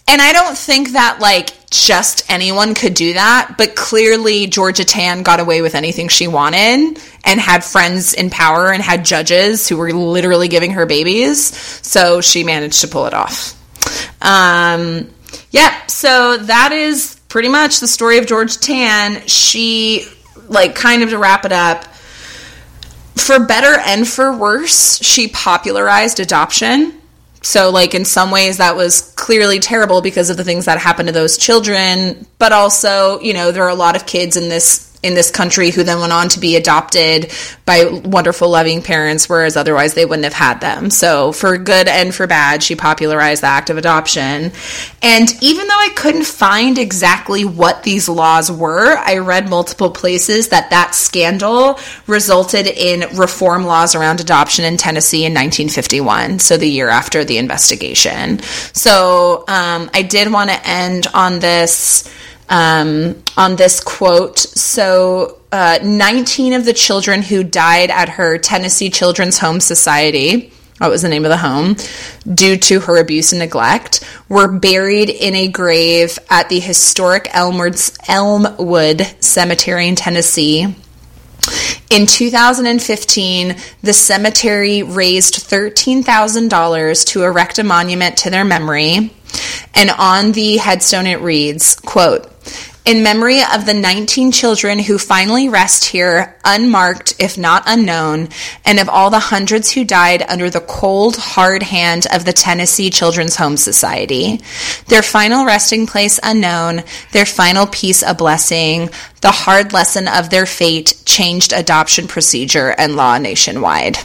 And I don't think that like just anyone could do that, but clearly Georgia Tann got away with anything she wanted and had friends in power and had judges who were literally giving her babies. So she managed to pull it off. Um, yeah, so that is pretty much the story of Georgia Tann. She, like, kind of to wrap it up, for better and for worse, she popularized adoption. So, like, in some ways, that was clearly terrible because of the things that happened to those children. But also, you know, there are a lot of kids in this in this country who then went on to be adopted by wonderful, loving parents, whereas otherwise they wouldn't have had them. So, for good and for bad, she popularized the act of adoption. And even though I couldn't find exactly what these laws were, I read multiple places that that scandal resulted in reform laws around adoption in Tennessee in 1951, so the year after the investigation. So, um, I did want to end on this um, on this quote. So, uh, 19 of the children who died at her Tennessee Children's Home Society, what was the name of the home, due to her abuse and neglect, were buried in a grave at the historic Elmwood, Elmwood Cemetery in Tennessee. In 2015, the cemetery raised $13,000 to erect a monument to their memory. And on the headstone it reads, quote, in memory of the 19 children who finally rest here, unmarked, if not unknown, and of all the hundreds who died under the cold, hard hand of the Tennessee Children's Home Society. Their final resting place unknown, their final peace a blessing, the hard lesson of their fate changed adoption procedure and law nationwide.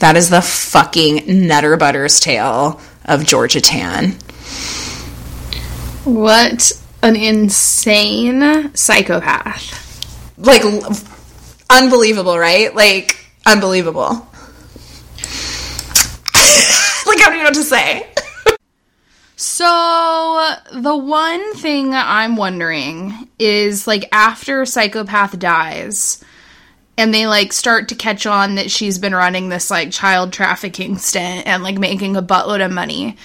That is the fucking Nutter Butters tale of Georgia Tann. What an insane psychopath. Like, unbelievable, right? Like, unbelievable. like, I don't even know what to say. So, the one thing I'm wondering is like after Psychopath dies and they like start to catch on that she's been running this like child trafficking stint and like making a buttload of money.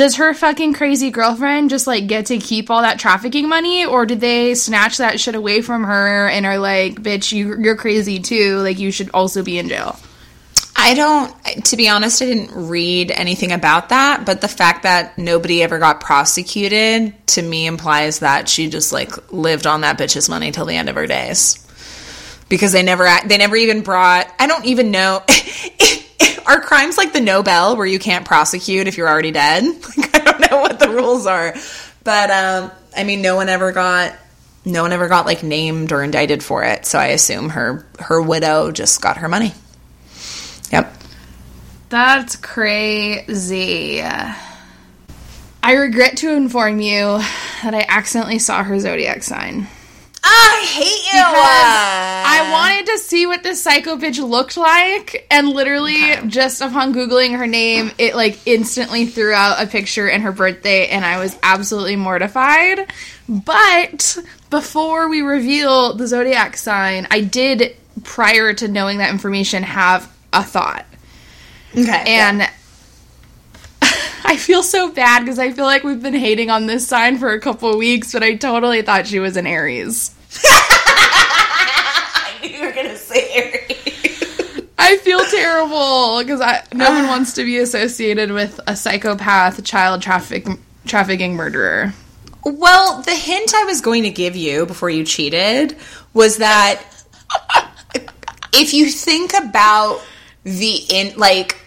Does her fucking crazy girlfriend just like get to keep all that trafficking money or did they snatch that shit away from her and are like, "Bitch, you you're crazy too. Like you should also be in jail." I don't, to be honest, I didn't read anything about that, but the fact that nobody ever got prosecuted to me implies that she just like lived on that bitch's money till the end of her days. Because they never, they never even brought, I don't even know. Are crimes like the Nobel where you can't prosecute if you're already dead? Like, I don't know what the rules are. But, um, I mean, no one ever got, no one ever got like named or indicted for it. So I assume her, her widow just got her money. Yep. That's crazy. I regret to inform you that I accidentally saw her zodiac sign. I hate you. I wanted to see what this psycho bitch looked like, and literally, Okay. just upon Googling her name, it like instantly threw out a picture and her birthday, and I was absolutely mortified. But before we reveal the zodiac sign, I did, prior to knowing that information, have a thought. okay. And I feel so bad because I feel like we've been hating on this sign for a couple of weeks, but I totally thought she was an Aries. I knew you were gonna say Aries. I feel terrible because no one wants to be associated with a psychopath, child traffic trafficking murderer. Well, the hint I was going to give you before you cheated was that if you think about the in like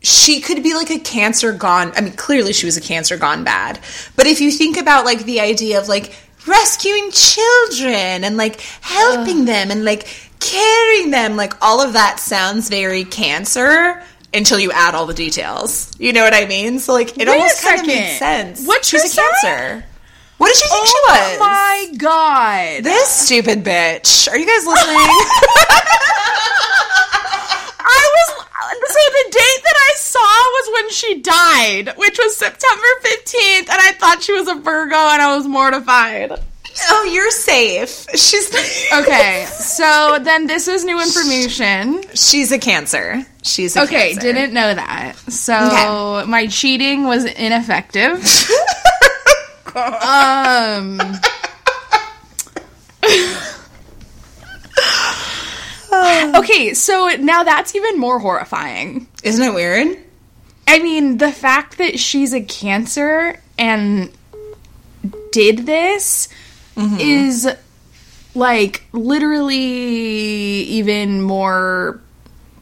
she could be like a cancer gone I mean clearly she was a cancer gone bad. But if you think about like the idea of like rescuing children and like helping them and like carrying them like all of that sounds very cancer until you add all the details. You know what I mean? So like it Wait almost kind of makes sense. What's she's her a cancer. What did she think she oh was? Oh my god! This stupid bitch. Are you guys listening? So the date that I saw was when she died, which was September fifteenth, and I thought she was a Virgo, and I was mortified. oh, you're safe. She's Okay, so then this is new information. She's a cancer. She's a Okay, cancer. didn't know that. So Okay. my cheating was ineffective. um. okay, so now that's even more horrifying. Isn't it weird? I mean, the fact that she's a cancer and did this Mm-hmm. is like literally even more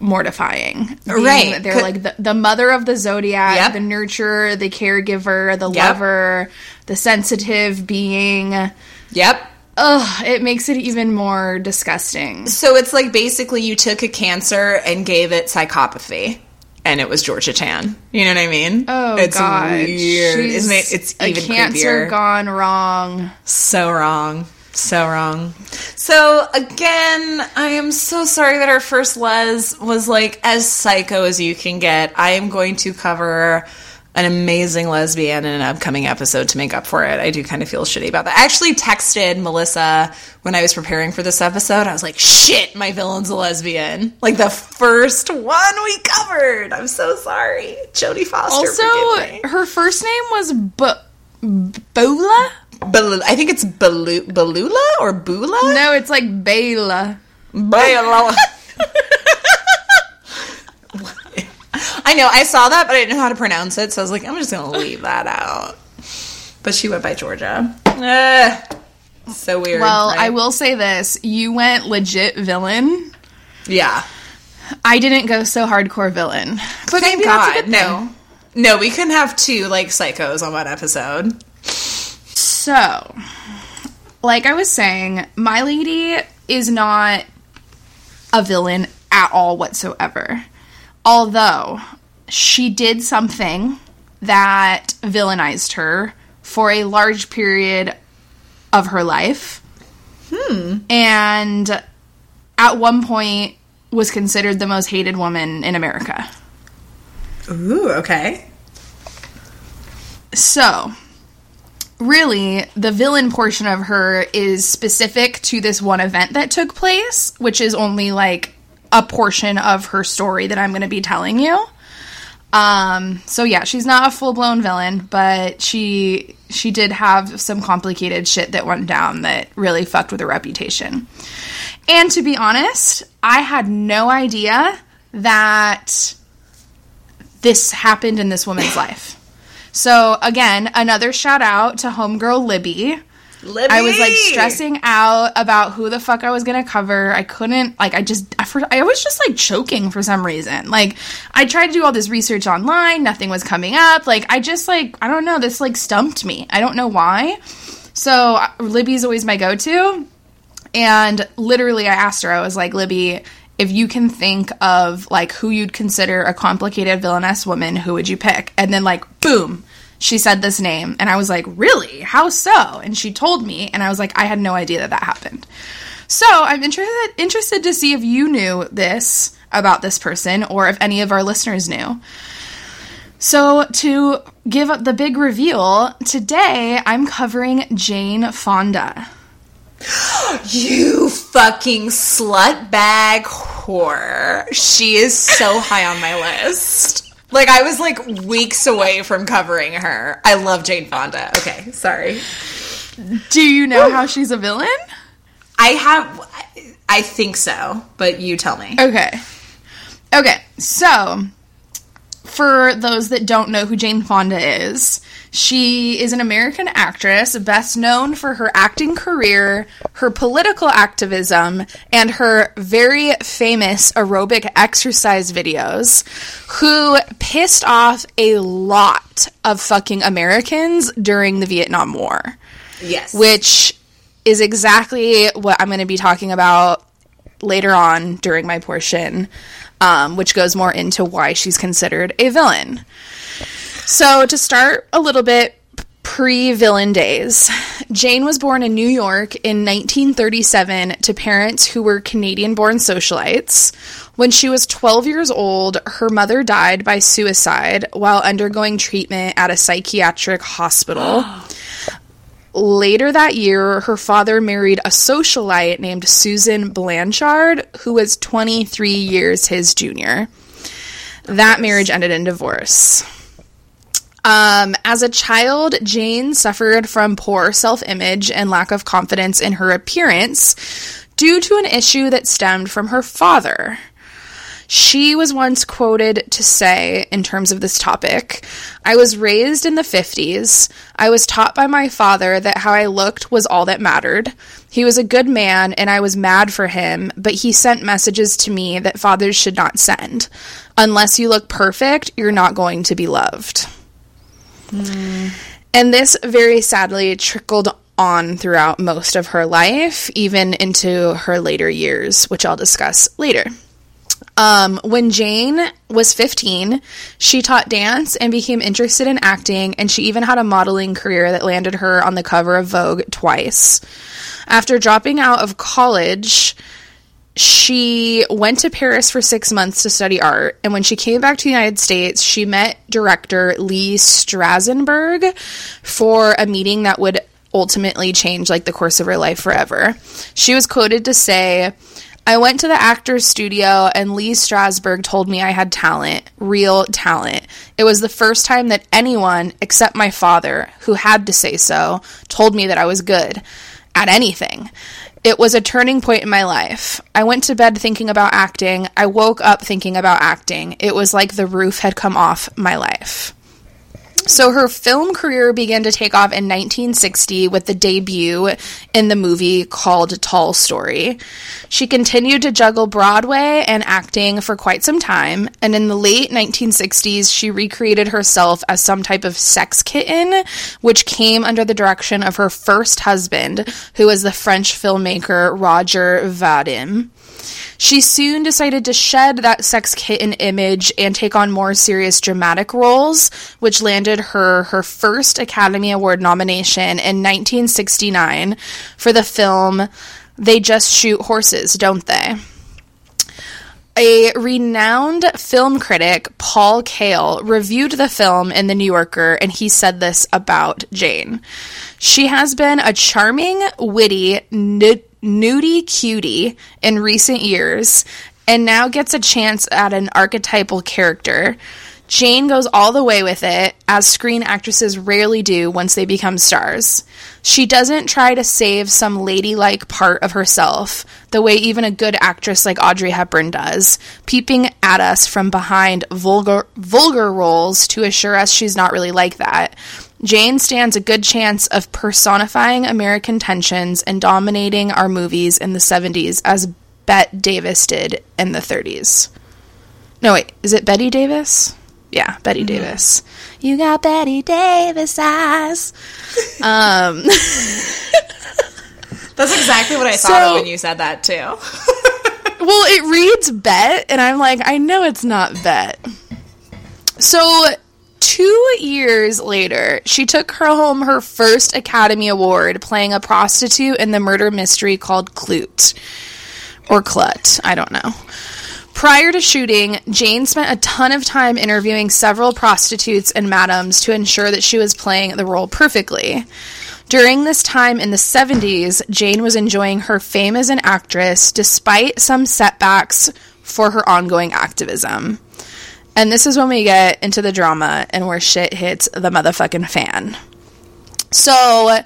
mortifying. Being Right. They're Could- like the, the mother of the zodiac, Yep. the nurturer, the caregiver, the Yep. lover, the sensitive being. Yep. Ugh, it makes it even more disgusting. So it's like basically you took a cancer and gave it psychopathy. And it was Georgia Tann. You know what I mean? Oh it's god, weird. She's Isn't it? It's a even cancer creepier. gone wrong. So wrong. So wrong. So again, I am so sorry that our first Les was like as psycho as you can get. I am going to cover an amazing lesbian in an upcoming episode to make up for it. I do kind of feel shitty about that. I actually texted Melissa when I was preparing for this episode. I was like, shit, my villain's a lesbian. Like the first one we covered. I'm so sorry. Jodie Foster. Also, her first name was B- Bola. Bal- I think it's Balu- Balula or Bula? No, it's like Bela. Bala. I know. I saw that, but I didn't know how to pronounce it, so I was like, I'm just gonna leave that out. But she went by Georgia. Ugh. so weird. Well, right? I will say this: you went legit villain. Yeah. I didn't go so hardcore villain, but Thank God. that's a good no. thing. No, we couldn't have two like psychos on one episode. So, like I was saying, my lady is not a villain at all whatsoever. Although she did something that villainized her for a large period of her life. Hmm. And at one point was considered the most hated woman in America. Ooh, okay. So, really, the villain portion of her is specific to this one event that took place, which is only like a portion of her story that I'm going to be telling you. Um, so yeah, she's not a full-blown villain, but she she did have some complicated shit that went down that really fucked with her reputation. And to be honest, I had no idea that this happened in this woman's life. So again, another shout out to homegirl Libby. Libby. I was like stressing out about who the fuck I was gonna cover. I couldn't like I just I, for, I was just like choking for some reason. Like I tried to do all this research online, nothing was coming up. Like I just like I don't know, this like stumped me. I don't know why. So uh, Libby's always my go-to. And literally I asked her I was like, "Libby, if you can think of like who you'd consider a complicated villainess woman, who would you pick?" And then like boom, she said this name and i was like really? How so? And she told me and i was like i had no idea that that happened. So i'm interested interested to see if you knew this about this person or if any of our listeners knew. So to give up the big reveal today i'm covering jane fonda. You fucking slut bag whore. She is so high on my list. Like I was like weeks away from covering her. I love Jane Fonda. Okay, sorry. do you know how she's a villain I have I think so, but you tell me. Okay. Okay, so for those that don't know who Jane Fonda is, she is an American actress best known for her acting career, her political activism, and her very famous aerobic exercise videos, who pissed off a lot of fucking Americans during the Vietnam War Yes. which is exactly what I'm going to be talking about later on during my portion, um, which goes more into why she's considered a villain. So, to start a little bit pre villain days, Jane was born in New York in 1937 to parents who were Canadian born socialites. When she was 12 years old, her mother died by suicide while undergoing treatment at a psychiatric hospital. Later that year, her father married a socialite named Susan Blanchard, who was 23 years his junior. That marriage ended in divorce. Um, as a child, Jane suffered from poor self image and lack of confidence in her appearance due to an issue that stemmed from her father. She was once quoted to say, in terms of this topic, I was raised in the 50s. I was taught by my father that how I looked was all that mattered. He was a good man, and I was mad for him, but he sent messages to me that fathers should not send. Unless you look perfect, you're not going to be loved. And this very sadly trickled on throughout most of her life, even into her later years, which I'll discuss later. Um, when Jane was 15, she taught dance and became interested in acting, and she even had a modeling career that landed her on the cover of Vogue twice. After dropping out of college, she went to Paris for six months to study art, and when she came back to the United States, she met director Lee Strasberg for a meeting that would ultimately change like the course of her life forever. She was quoted to say, I went to the actor's studio and Lee Strasberg told me I had talent, real talent. It was the first time that anyone, except my father, who had to say so, told me that I was good at anything. It was a turning point in my life. I went to bed thinking about acting. I woke up thinking about acting. It was like the roof had come off my life. So her film career began to take off in 1960 with the debut in the movie called Tall Story. She continued to juggle Broadway and acting for quite some time, and in the late 1960s, she recreated herself as some type of sex kitten, which came under the direction of her first husband, who was the French filmmaker Roger Vadim. She soon decided to shed that sex kitten image and take on more serious dramatic roles, which landed her her first Academy Award nomination in 1969 for the film They Just Shoot Horses, Don't They? A renowned film critic, Paul Kael, reviewed the film in The New Yorker, and he said this about Jane. She has been a charming, witty, nudie cutie in recent years, and now gets a chance at an archetypal character. Jane goes all the way with it, as screen actresses rarely do once they become stars. She doesn't try to save some ladylike part of herself, the way even a good actress like Audrey Hepburn does, peeping at us from behind vulgar, vulgar roles to assure us she's not really like that. Jane stands a good chance of personifying American tensions and dominating our movies in the 70s as Bette Davis did in the 30s. No, wait, is it Betty Davis? Yeah, Betty Davis. You got Betty Davis eyes. um, That's exactly what I thought So- of when you said that too. well, it reads Bet, and I'm like, I know it's not Bet. So, two years later, she took her home her first Academy Award playing a prostitute in the murder mystery called Klute. Or Clut, I don't know. Prior to shooting, Jane spent a ton of time interviewing several prostitutes and madams to ensure that she was playing the role perfectly. During this time in the 70s, Jane was enjoying her fame as an actress despite some setbacks for her ongoing activism. And this is when we get into the drama and where shit hits the motherfucking fan. So,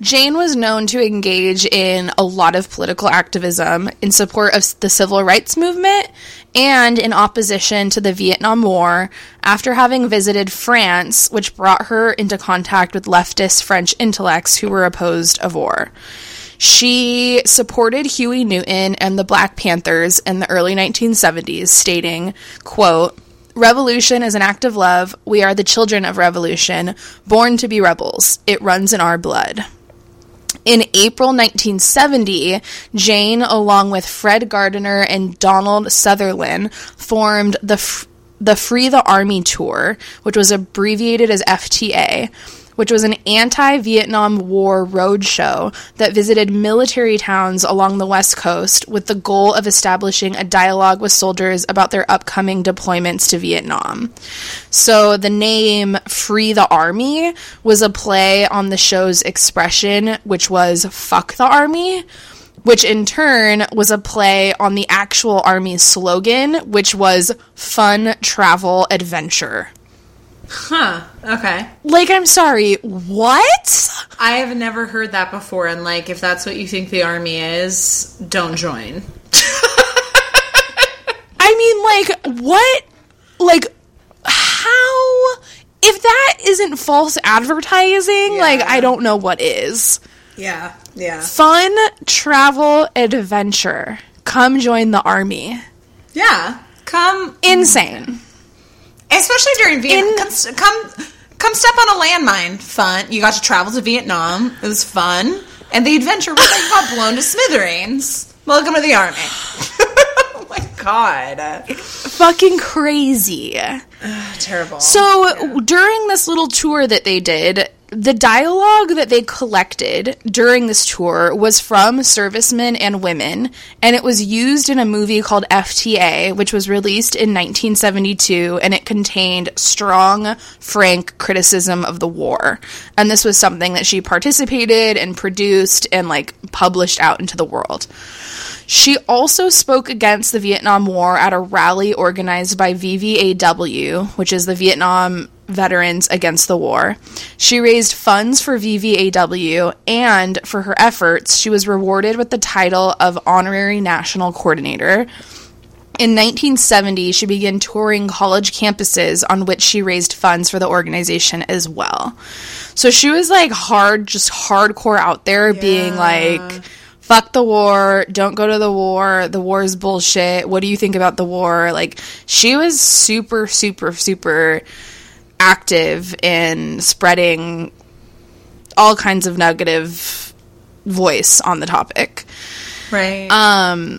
Jane was known to engage in a lot of political activism in support of the civil rights movement and in opposition to the Vietnam War after having visited France, which brought her into contact with leftist French intellects who were opposed of war. She supported Huey Newton and the Black Panthers in the early 1970s, stating, quote, Revolution is an act of love. We are the children of revolution, born to be rebels. It runs in our blood. In April 1970, Jane, along with Fred Gardner and Donald Sutherland, formed the F- the Free the Army Tour, which was abbreviated as FTA, which was an anti-Vietnam War roadshow that visited military towns along the West Coast with the goal of establishing a dialogue with soldiers about their upcoming deployments to Vietnam. So the name Free the Army was a play on the show's expression, which was fuck the army, which in turn was a play on the actual army's slogan, which was fun, travel, adventure. Huh. Okay. Like, I'm sorry, what? I have never heard that before, and like, if that's what you think the army is, don't join. I mean, like, what? Like, how? If that isn't false advertising, like, I don't know what is. Yeah. Yeah. Fun, travel, adventure. Come join the army. Yeah. Come, Insane. Especially during Vietnam. Come, come, come step on a landmine. Fun. You got to travel to Vietnam. It was fun. And the adventure was like got blown to smithereens. Welcome to the army. god. Fucking crazy. Terrible. So during this little tour that they did, the dialogue that they collected during this tour was from servicemen and women, and it was used in a movie called FTA, which was released in 1972, and it contained strong, frank criticism of the war. And this was something that she participated and produced and like published out into the world. She also spoke against the Vietnam War at a rally organized by VVAW, which is the Vietnam Veterans Against the War. She raised funds for VVAW, and for her efforts, she was rewarded with the title of Honorary National Coordinator. In 1970, she began touring college campuses on which she raised funds for the organization as well. So she was like hard, just hardcore out there, being like, fuck the war, don't go to the war, the war is bullshit, what do you think about the war? Like, she was super, super, super active in spreading all kinds of negative voice on the topic. right. Um,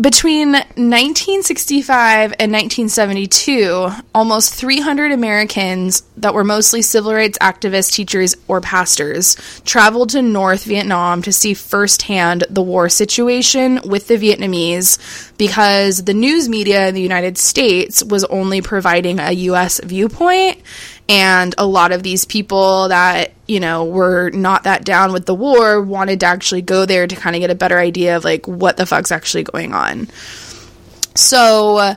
between 1965 and 1972, almost 300 Americans that were mostly civil rights activists, teachers, or pastors traveled to North Vietnam to see firsthand the war situation with the Vietnamese because the news media in the United States was only providing a U.S. viewpoint and a lot of these people that you know were not that down with the war wanted to actually go there to kind of get a better idea of like what the fuck's actually going on so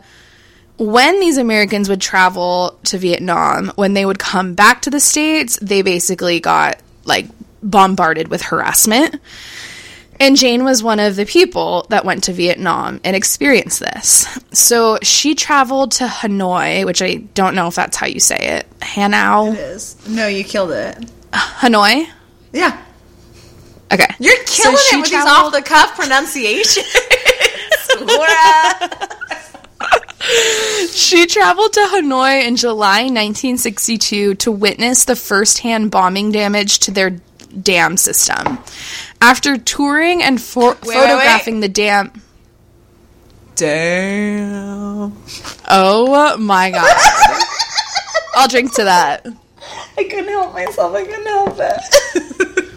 when these americans would travel to vietnam when they would come back to the states they basically got like bombarded with harassment and Jane was one of the people that went to Vietnam and experienced this. So she traveled to Hanoi, which I don't know if that's how you say it. Hanau? is. No, you killed it. Hanoi? Yeah. Okay. You're killing she it with these off the cuff pronunciations. Laura. She traveled to Hanoi in July 1962 to witness the first-hand bombing damage to their dam system. After touring and for- wait, photographing the dam, Damn. oh my god! I'll drink to that. I couldn't help myself. I couldn't help it.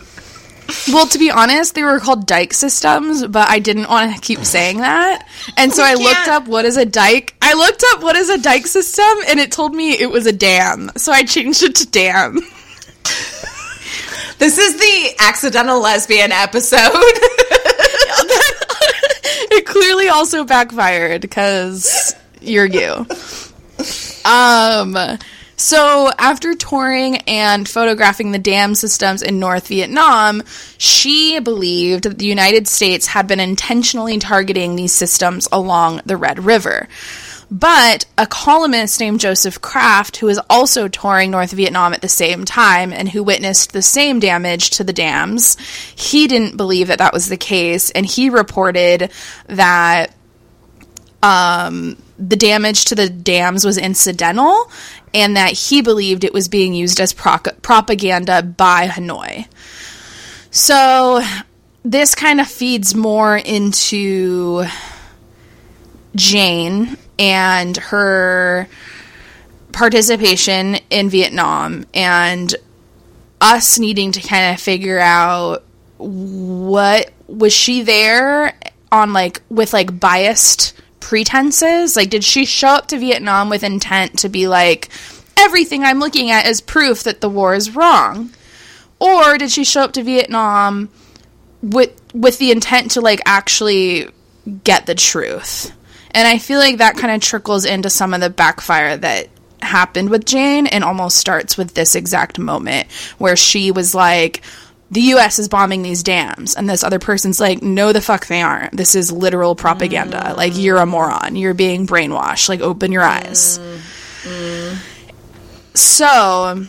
Well, to be honest, they were called dike systems, but I didn't want to keep saying that. And so I looked can't. up what is a dike. I looked up what is a dike system, and it told me it was a dam. So I changed it to dam. This is the accidental lesbian episode. it clearly also backfired because you're you. Um, so after touring and photographing the dam systems in North Vietnam, she believed that the United States had been intentionally targeting these systems along the Red River. But a columnist named Joseph Kraft, who was also touring North Vietnam at the same time and who witnessed the same damage to the dams, he didn't believe that that was the case, and he reported that um, the damage to the dams was incidental and that he believed it was being used as proc- propaganda by Hanoi. So this kind of feeds more into Jane and her participation in Vietnam and us needing to kind of figure out what was she there on like with like biased pretenses? Like did she show up to Vietnam with intent to be like everything I'm looking at is proof that the war is wrong. Or did she show up to Vietnam with with the intent to like actually get the truth and I feel like that kind of trickles into some of the backfire that happened with Jane and almost starts with this exact moment where she was like, the US is bombing these dams. And this other person's like, no, the fuck they aren't. This is literal propaganda. Mm. Like, you're a moron. You're being brainwashed. Like, open your mm. eyes. Mm. So,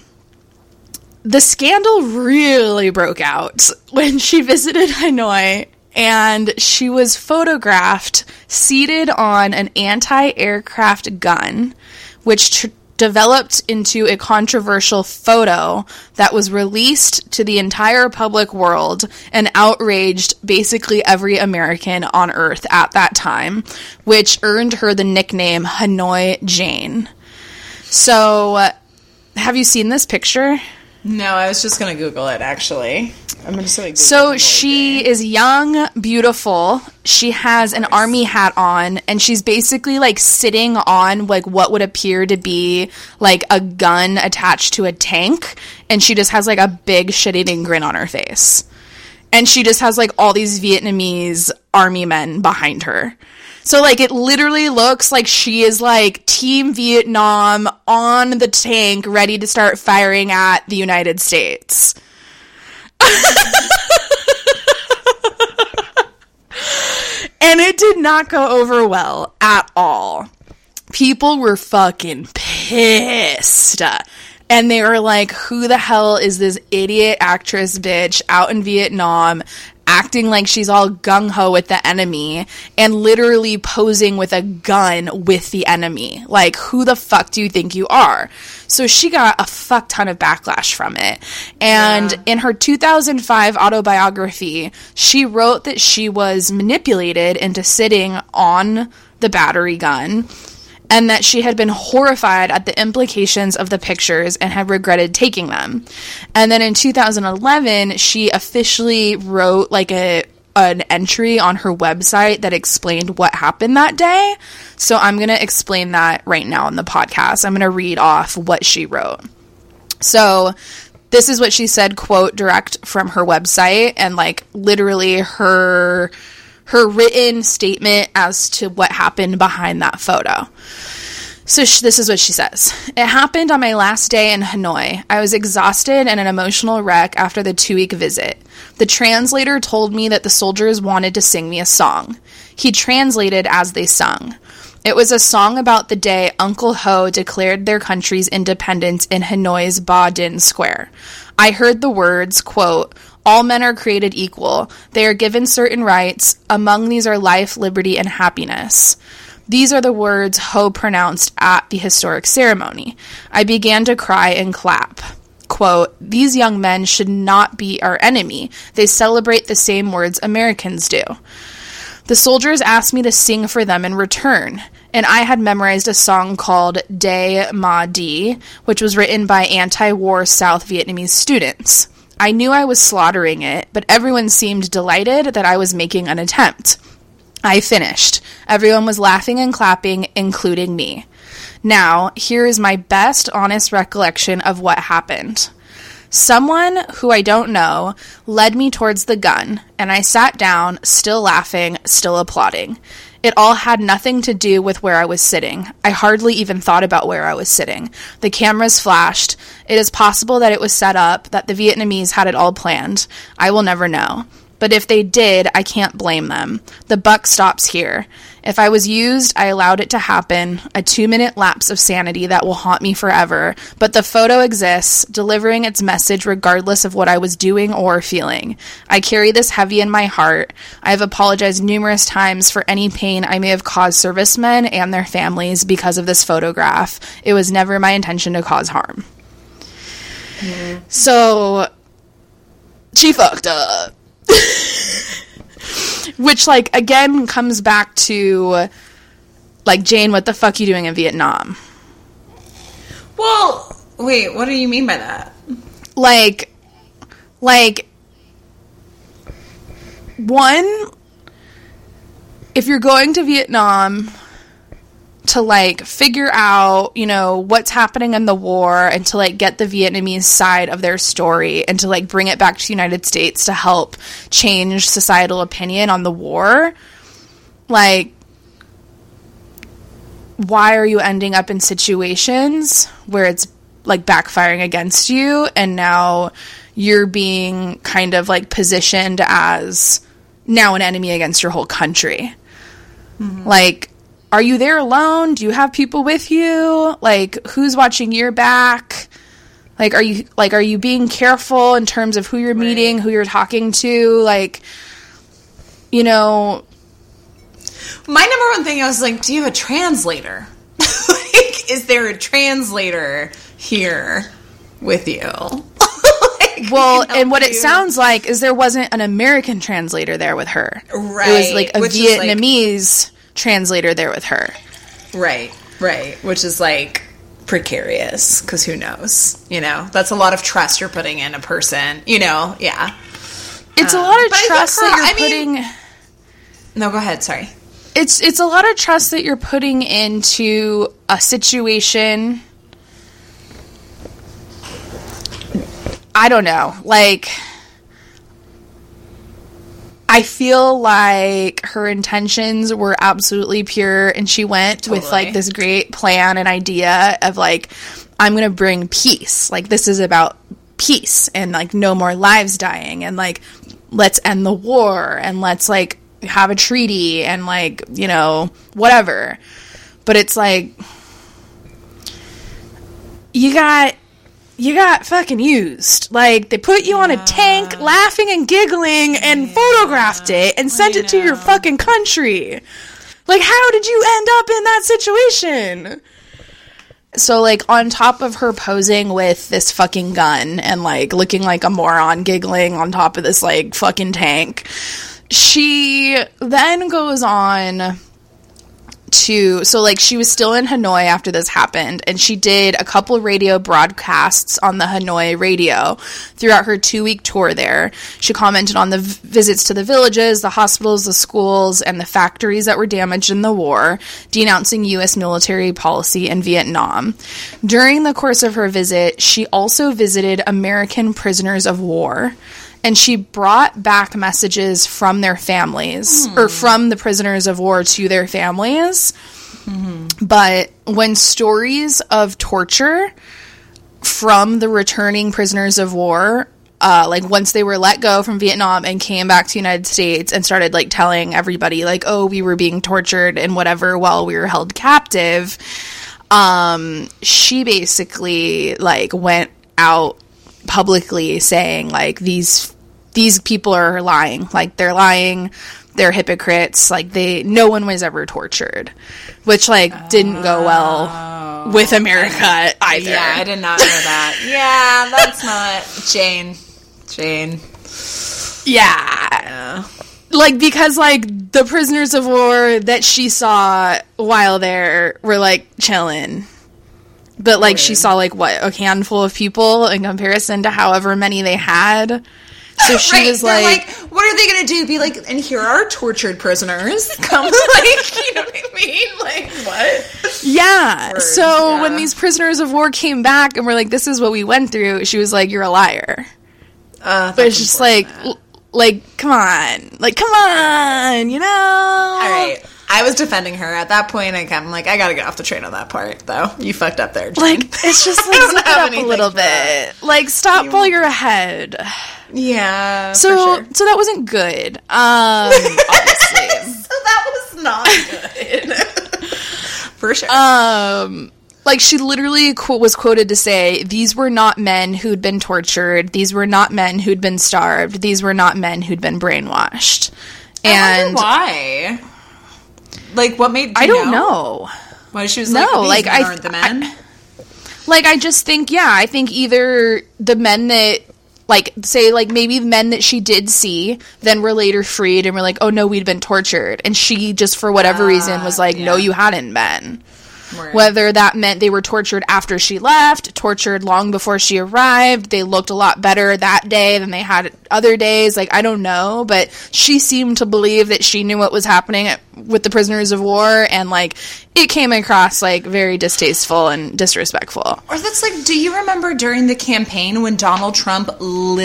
the scandal really broke out when she visited Hanoi and she was photographed seated on an anti aircraft gun, which tr- developed into a controversial photo that was released to the entire public world and outraged basically every American on earth at that time, which earned her the nickname Hanoi Jane. So, uh, have you seen this picture? No, I was just gonna Google it. Actually, I'm just gonna. Google So she Jane. is young, beautiful. She has an army hat on, and she's basically like sitting on like what would appear to be like a gun attached to a tank, and she just has like a big shit-eating grin on her face, and she just has like all these Vietnamese army men behind her. So like it literally looks like she is like Team Vietnam on the tank, ready to start firing at the United States. And it did not go over well at all. People were fucking pissed. And they were like, who the hell is this idiot actress bitch out in Vietnam acting like she's all gung ho with the enemy and literally posing with a gun with the enemy? Like, who the fuck do you think you are? So she got a fuck ton of backlash from it. And Yeah. in her 2005 autobiography, she wrote that she was manipulated into sitting on the battery gun and that she had been horrified at the implications of the pictures and had regretted taking them. And then in 2011, she officially wrote like a an entry on her website that explained what happened that day. So I'm going to explain that right now in the podcast. I'm going to read off what she wrote. So this is what she said, quote, direct from her website and like literally her her written statement as to what happened behind that photo. So this is what she says. It happened on my last day in Hanoi. I was exhausted and an emotional wreck after the 2-week visit. The translator told me that the soldiers wanted to sing me a song. He translated as they sung. It was a song about the day Uncle Ho declared their country's independence in Hanoi's Ba Dinh Square. I heard the words, quote, all men are created equal. They are given certain rights. Among these are life, liberty, and happiness. These are the words Ho pronounced at the historic ceremony. I began to cry and clap. Quote, These young men should not be our enemy. They celebrate the same words Americans do. The soldiers asked me to sing for them in return, and I had memorized a song called Day Ma Di, which was written by anti war South Vietnamese students. I knew I was slaughtering it, but everyone seemed delighted that I was making an attempt. I finished. Everyone was laughing and clapping, including me. Now, here is my best honest recollection of what happened. Someone who I don't know led me towards the gun, and I sat down, still laughing, still applauding. It all had nothing to do with where I was sitting. I hardly even thought about where I was sitting. The cameras flashed. It is possible that it was set up, that the Vietnamese had it all planned. I will never know. But if they did, I can't blame them. The buck stops here. If I was used, I allowed it to happen, a two minute lapse of sanity that will haunt me forever. But the photo exists, delivering its message regardless of what I was doing or feeling. I carry this heavy in my heart. I have apologized numerous times for any pain I may have caused servicemen and their families because of this photograph. It was never my intention to cause harm. So, she fucked up. Which, like, again comes back to, like, Jane, what the fuck you doing in Vietnam? Well, wait. What do you mean by that? Like, like, one, if you're going to Vietnam to, like, figure out, you know, what's happening in the war and to, like, get the Vietnamese side of their story and to, like, bring it back to the United States to help change societal opinion on the war, like, why are you ending up in situations where it's like backfiring against you and now you're being kind of like positioned as now an enemy against your whole country? Mm-hmm. Like are you there alone do you have people with you like who's watching your back like are you like are you being careful in terms of who you're meeting who you're talking to like you know My number one thing, I was like, do you have a translator? like, is there a translator here with you? Like, Well, and what it sounds like is there wasn't an American translator there with her. Right. It was like a which Vietnamese translator there with her. Right, right. Which is like precarious because who knows? You know, that's a lot of trust you're putting in a person. You know, yeah. It's a Um, lot of but I think trust her- that you're I mean- putting. No, go ahead. Sorry. it's it's a lot of trust that you're putting into a situation. I don't know. Like I feel like her intentions were absolutely pure and she went with like this great plan and idea of like I'm going to bring peace. Like this is about peace and like no more lives dying and like let's end the war and let's like have a treaty and like, you know, whatever. But it's like you got you got fucking used. Like they put you on a tank laughing and giggling and photographed it and sent it to your fucking country. Like how did you end up in that situation? So like on top of her posing with this fucking gun and like looking like a moron giggling on top of this like fucking tank, she then goes on to so like she was still in Hanoi after this happened and she did a couple radio broadcasts on the Hanoi radio throughout her 2 week tour there. She commented on the v- visits to the villages, the hospitals, the schools and the factories that were damaged in the war, denouncing US military policy in Vietnam. During the course of her visit, she also visited American prisoners of war and she brought back messages from their families or from the prisoners of war to their families. But when stories of torture from the returning prisoners of war, uh, like once they were let go from Vietnam and came back to the United States and started like telling everybody like, oh, we were being tortured and whatever while we were held captive, um, she basically like went out publicly saying like these these people are lying. Like they're lying. They're hypocrites. Like they no one was ever tortured which like didn't go well oh. with america either. Oh. Yeah, I did not know that. yeah, that's not Jane. Jane. yeah. Like because like the prisoners of war that she saw while there were like chilling. But like she saw like what a handful of people in comparison to however many they had so she right, was like, like, what are they gonna do? Be like, and here are tortured prisoners. Come, like, you know what I mean? Like, what? Yeah. Word, so when these prisoners of war came back and were like, "This is what we went through," she was like, "You're a liar." Uh, But it's just like, l- like, come on, like, come on, you know. all right. I was defending her at that point. I I'm like, I gotta get off the train on that part, though. You fucked up there, Jane. Like it's just like zip it up a little bit. Like stop while you're ahead. Yeah. So sure. so that wasn't good. Um, obviously. so that was not good. for sure. um like she literally qu- was quoted to say these were not men who'd been tortured these were not men who'd been starved these were not men who'd been brainwashed and why. Like, what made? do I don't know. Why she was No, like, these like, I- aren't the men. like i just think yeah i think either the men that like say like maybe men that she did see then were later freed and were like oh no we'd been tortured. And she just for whatever reason was ah, like no you hadn't been Word. whether that meant they were tortured after she left, tortured long before she arrived, they looked a lot better that day than they had other days, like I don't know, but she seemed to believe that she knew what was happening with the prisoners of war and like it came across like very distasteful and disrespectful. Or that's like, do you remember during the campaign when Donald Trump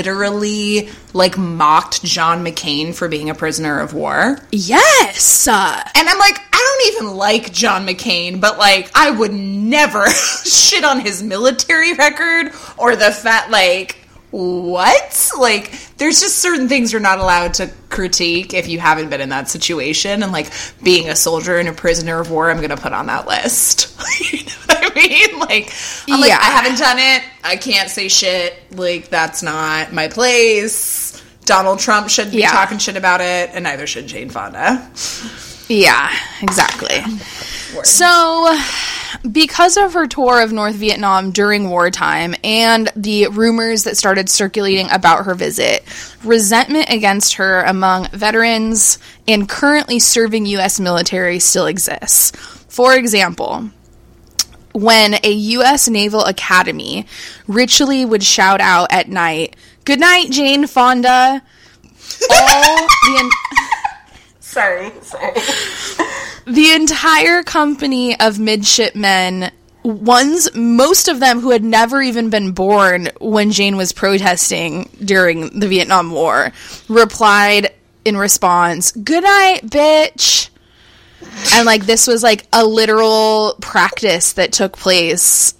literally like mocked John McCain for being a prisoner of war? Yes. Uh, And I'm like, I don't even like John McCain, but like, I would never shit on his military record or the fact, like, what? Like, there's just certain things you're not allowed to critique if you haven't been in that situation. And like, being a soldier and a prisoner of war, I'm going to put on that list. you know what I mean? Like, I'm like, Yeah. I haven't done it. I can't say shit. Like, that's not my place. Donald Trump shouldn't be Yeah. talking shit about it, and neither should Jane Fonda. yeah, exactly. So because of her tour of North Vietnam during wartime and the rumors that started circulating about her visit, resentment against her among veterans and currently serving U.S. military still exists. For example, when a U.S. Naval Academy ritually would shout out at night, Good night, Jane Fonda. All the. Sorry, sorry. the entire company of midshipmen ones most of them who had never even been born when Jane was protesting during the Vietnam War replied in response, "Good night, bitch." And like this was like a literal practice that took place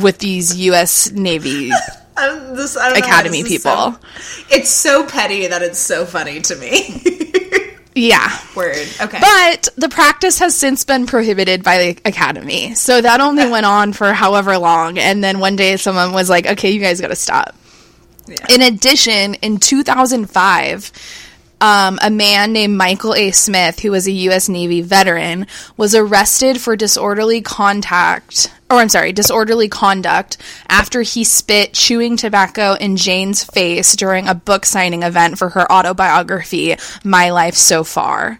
with these US Navy this, I don't know Academy people. so- it's so petty that it's so funny to me. Yeah. Word. Okay. But the practice has since been prohibited by the academy. So that only went on for however long. And then one day someone was like, okay, you guys got to stop. In addition, in 2005, um, a man named Michael A. Smith, who was a U.S. Navy veteran, was arrested for disorderly contact, or I'm sorry, disorderly conduct after he spit chewing tobacco in Jane's face during a book signing event for her autobiography, My Life So Far.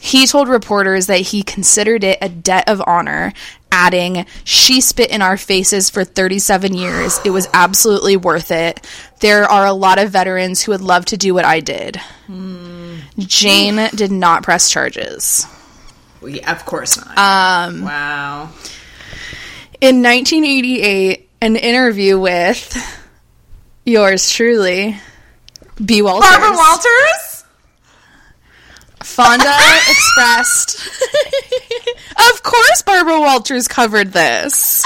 He told reporters that he considered it a debt of honor, adding, She spit in our faces for 37 years. It was absolutely worth it. There are a lot of veterans who would love to do what I did. Jane did not press charges. We- of course not. Um. Wow. In 1988, an interview with yours truly, B. Walters. Barbara Walters. Fonda expressed. of course, Barbara Walters covered this.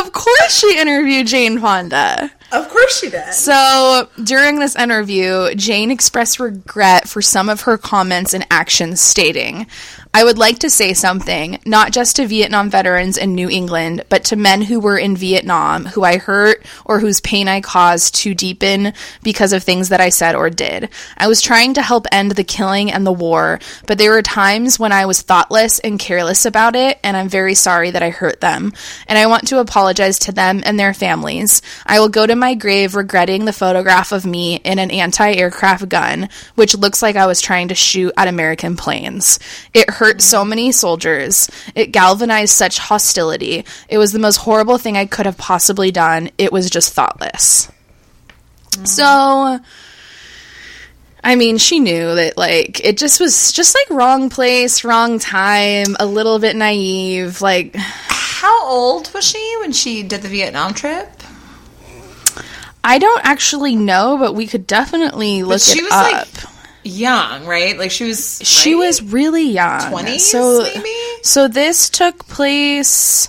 Of course, she interviewed Jane Fonda. Of course she did. So, during this interview, Jane expressed regret for some of her comments and actions, stating, I would like to say something, not just to Vietnam veterans in New England, but to men who were in Vietnam, who I hurt or whose pain I caused to deepen because of things that I said or did. I was trying to help end the killing and the war, but there were times when I was thoughtless and careless about it, and I'm very sorry that I hurt them. And I want to apologize to them and their families. I will go to my grave regretting the photograph of me in an anti aircraft gun, which looks like I was trying to shoot at American planes. It hurt so many soldiers. It galvanized such hostility. It was the most horrible thing I could have possibly done. It was just thoughtless. So. I mean, she knew that, like, it just was just like wrong place, wrong time, a little bit naive. Like, How old was she when she did the Vietnam trip? I don't actually know, but we could definitely look she it was, up. like, Young, right? Like she was. she right? was really young. 20s, so, maybe? So this took place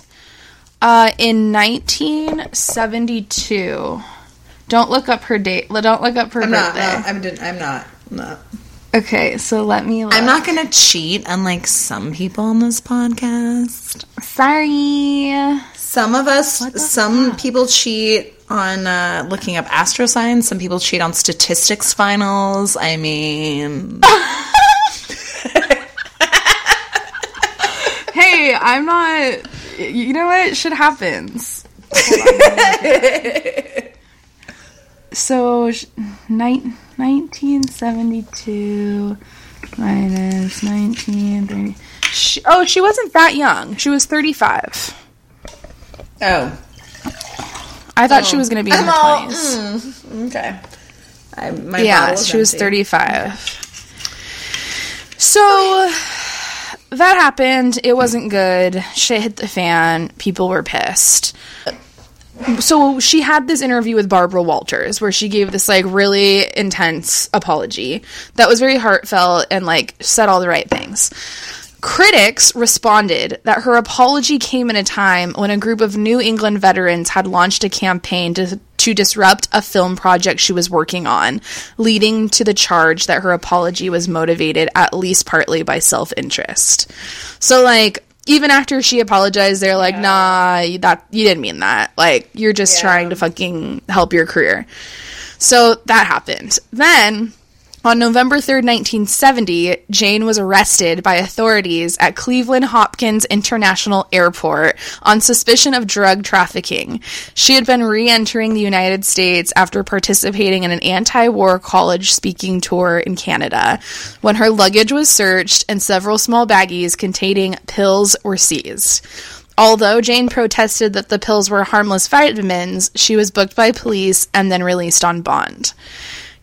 uh, in 1972. Don't look up her date. Don't look up her I'm not. birthday. No, I'm. didn't- I'm not. No. Okay, so let me. Look. I'm not gonna cheat, unlike some people on this podcast. sorry. Some of us, some people cheat on uh, looking up astro signs. Some people cheat on statistics finals. I mean, Hey, I'm not. You know what? Shit happens. so, sh- 1972 minus 1930. She, oh, she wasn't that young. She was 35. oh, I thought she oh. was going to be in her all- 20s. Mm, okay. I, my yeah, she was empty. 35. So that happened. It wasn't good. Shit hit the fan. People were pissed. So she had this interview with Barbara Walters where she gave this like really intense apology that was very heartfelt and like said all the right things. Critics responded that her apology came in a time when a group of New England veterans had launched a campaign to, to disrupt a film project she was working on, leading to the charge that her apology was motivated at least partly by self interest. So, like, even after she apologized, they're like, nah, you- that, you didn't mean that. Like, you're just Yeah. trying to fucking help your career. So that happened. Then On November 3rd, 1970, Jane was arrested by authorities at Cleveland Hopkins International Airport on suspicion of drug trafficking. She had been re entering the United States after participating in an anti war college speaking tour in Canada when her luggage was searched and several small baggies containing pills were seized. Although Jane protested that the pills were harmless vitamins, she was booked by police and then released on bond.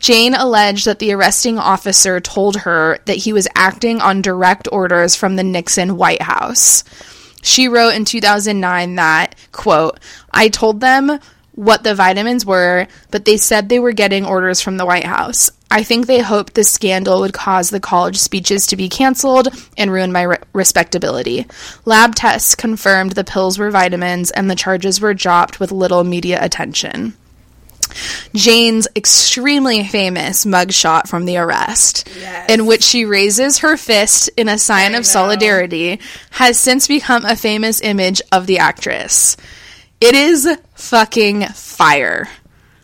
Jane alleged that the arresting officer told her that he was acting on direct orders from the Nixon White House. She wrote in 2009 that, quote, I told them what the vitamins were, but they said they were getting orders from the White House. I think they hoped the scandal would cause the college speeches to be canceled and ruin my re- respectability. Lab tests confirmed the pills were vitamins and the charges were dropped with little media attention. Jane's extremely famous mugshot from the arrest, Yes. in which she raises her fist in a sign I of know. solidarity, has since become a famous image of the actress. It is fucking fire.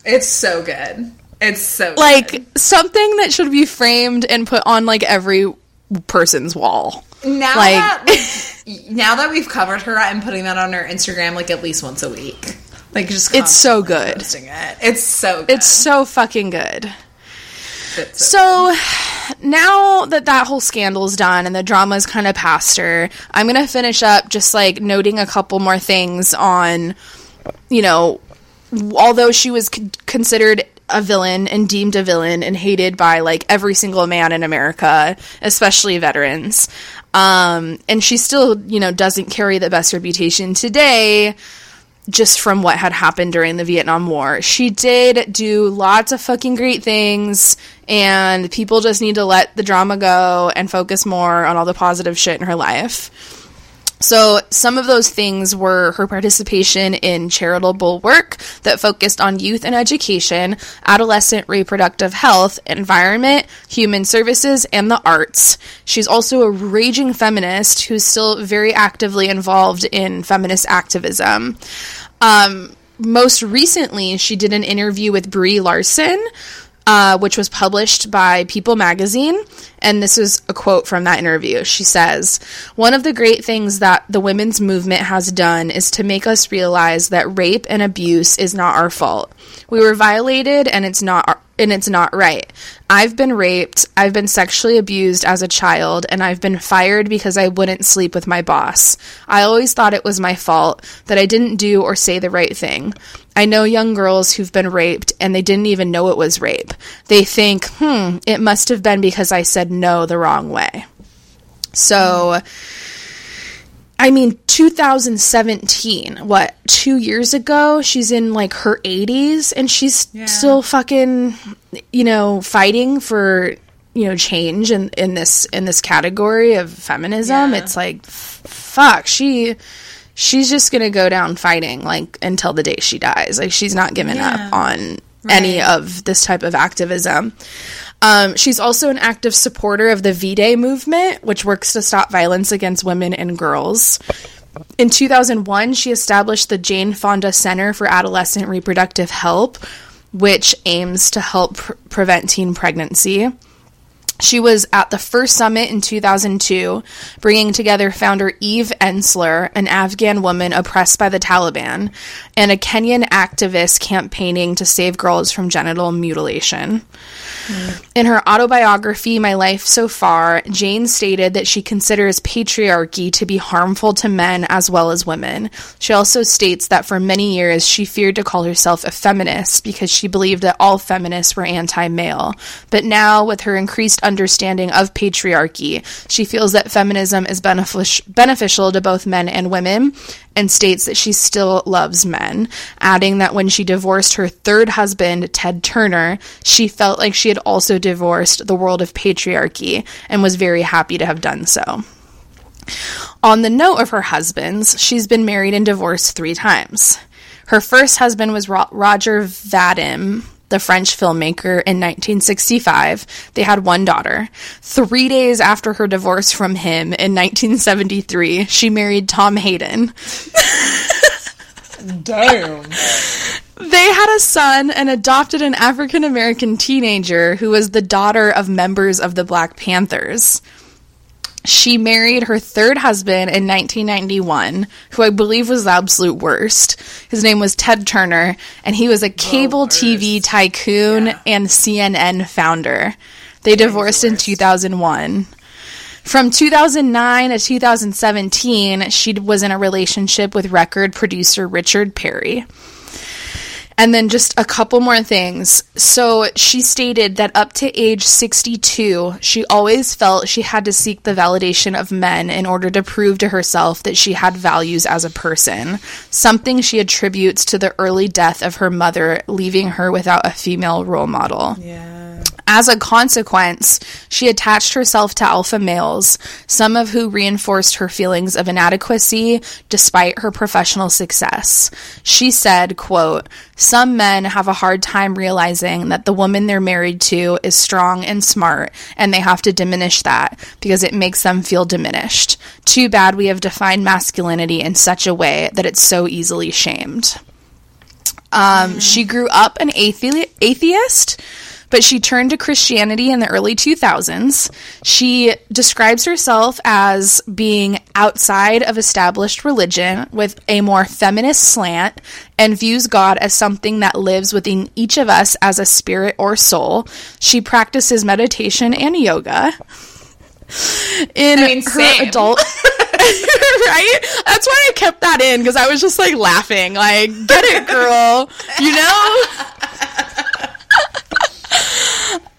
It's so good. It's so Like good. something that should be framed and put on like every person's wall. now like- that now that we've covered her, I'm putting that on her Instagram like at least once a week. Like just It's so good. it. It's so good. It's so fucking good. So now that that whole scandal's done and the drama's kind of past her, I'm going to finish up just like noting a couple more things on, you know, although she was c- considered a villain and deemed a villain and hated by like every single man in America, especially veterans. Um, and she still, you know, doesn't carry the best reputation today just from what had happened during the Vietnam War. She did do lots of fucking great things, and people just need to let the drama go and focus more on all the positive shit in her life. So, some of those things were her participation in charitable work that focused on youth and education, adolescent reproductive health, environment, human services, and the arts. She's also a raging feminist who's still very actively involved in feminist activism. Um, most recently, she did an interview with Brie Larson, uh, which was published by People magazine. And this is a quote from that interview. She says, One of the great things that the women's movement has done is to make us realize that rape and abuse is not our fault. We were violated and it's not our, and it's not right. I've been raped, I've been sexually abused as a child, and I've been fired because I wouldn't sleep with my boss. I always thought it was my fault, that I didn't do or say the right thing. I know young girls who've been raped and they didn't even know it was rape. They think, hmm, it must have been because I said no the wrong way. So, I mean, 2017, what, two years ago? She's in like her 80s and she's Yeah. still fucking, you know, fighting for, you know, change in, in this, in this category of feminism. Yeah. It's like, f- fuck, she, she's just gonna go down fighting like until the day she dies. Like, she's not giving Yeah. up on any of this type of activism. Um, she's also an active supporter of the V Day movement, which works to stop violence against women and girls. In 2001, she established the Jane Fonda Center for Adolescent Reproductive Help, which aims to help pr- prevent teen pregnancy. She was at the first summit in 2002, bringing together founder Eve Ensler, an Afghan woman oppressed by the Taliban, and a Kenyan activist campaigning to save girls from genital mutilation. In her autobiography, My Life So Far, Jane stated that she considers patriarchy to be harmful to men as well as women. She also states that for many years she feared to call herself a feminist because she believed that all feminists were anti male. But now, with her increased understanding of patriarchy, she feels that feminism is benefic- beneficial to both men and women and states that she still loves men, adding that when she divorced her third husband, Ted Turner, she felt like she had also divorced the world of patriarchy and was very happy to have done so. On the note of her husbands, she's been married and divorced three times. Her first husband was Ro- Roger Vadim, the French filmmaker, in 1965. They had one daughter. Three days after her divorce from him in 1973, she married Tom Hayden. Damn. They had a son and adopted an African American teenager who was the daughter of members of the Black Panthers. She married her third husband in 1991, who I believe was the absolute worst. His name was Ted Turner, and he was a cable TV tycoon and CNN founder. They divorced in 2001. From 2009 to 2017, she was in a relationship with record producer Richard Perry. And then just a couple more things. So she stated that up to age 62, she always felt she had to seek the validation of men in order to prove to herself that she had values as a person, something she attributes to the early death of her mother, leaving her without a female role model. Yeah. As a consequence, she attached herself to alpha males, some of who reinforced her feelings of inadequacy despite her professional success. She said, quote, "Some men have a hard time realizing that the woman they're married to is strong and smart, and they have to diminish that because it makes them feel diminished. Too bad we have defined masculinity in such a way that it's so easily shamed." Um, She grew up an athe- atheist, but she turned to Christianity in the early 2000s. She describes herself as being outside of established religion with a more feminist slant and views God as something that lives within each of us as a spirit or soul. She practices meditation and yoga. In mean, her same. adult right? That's why I kept that in because I was just like laughing, like, get it, girl, you know?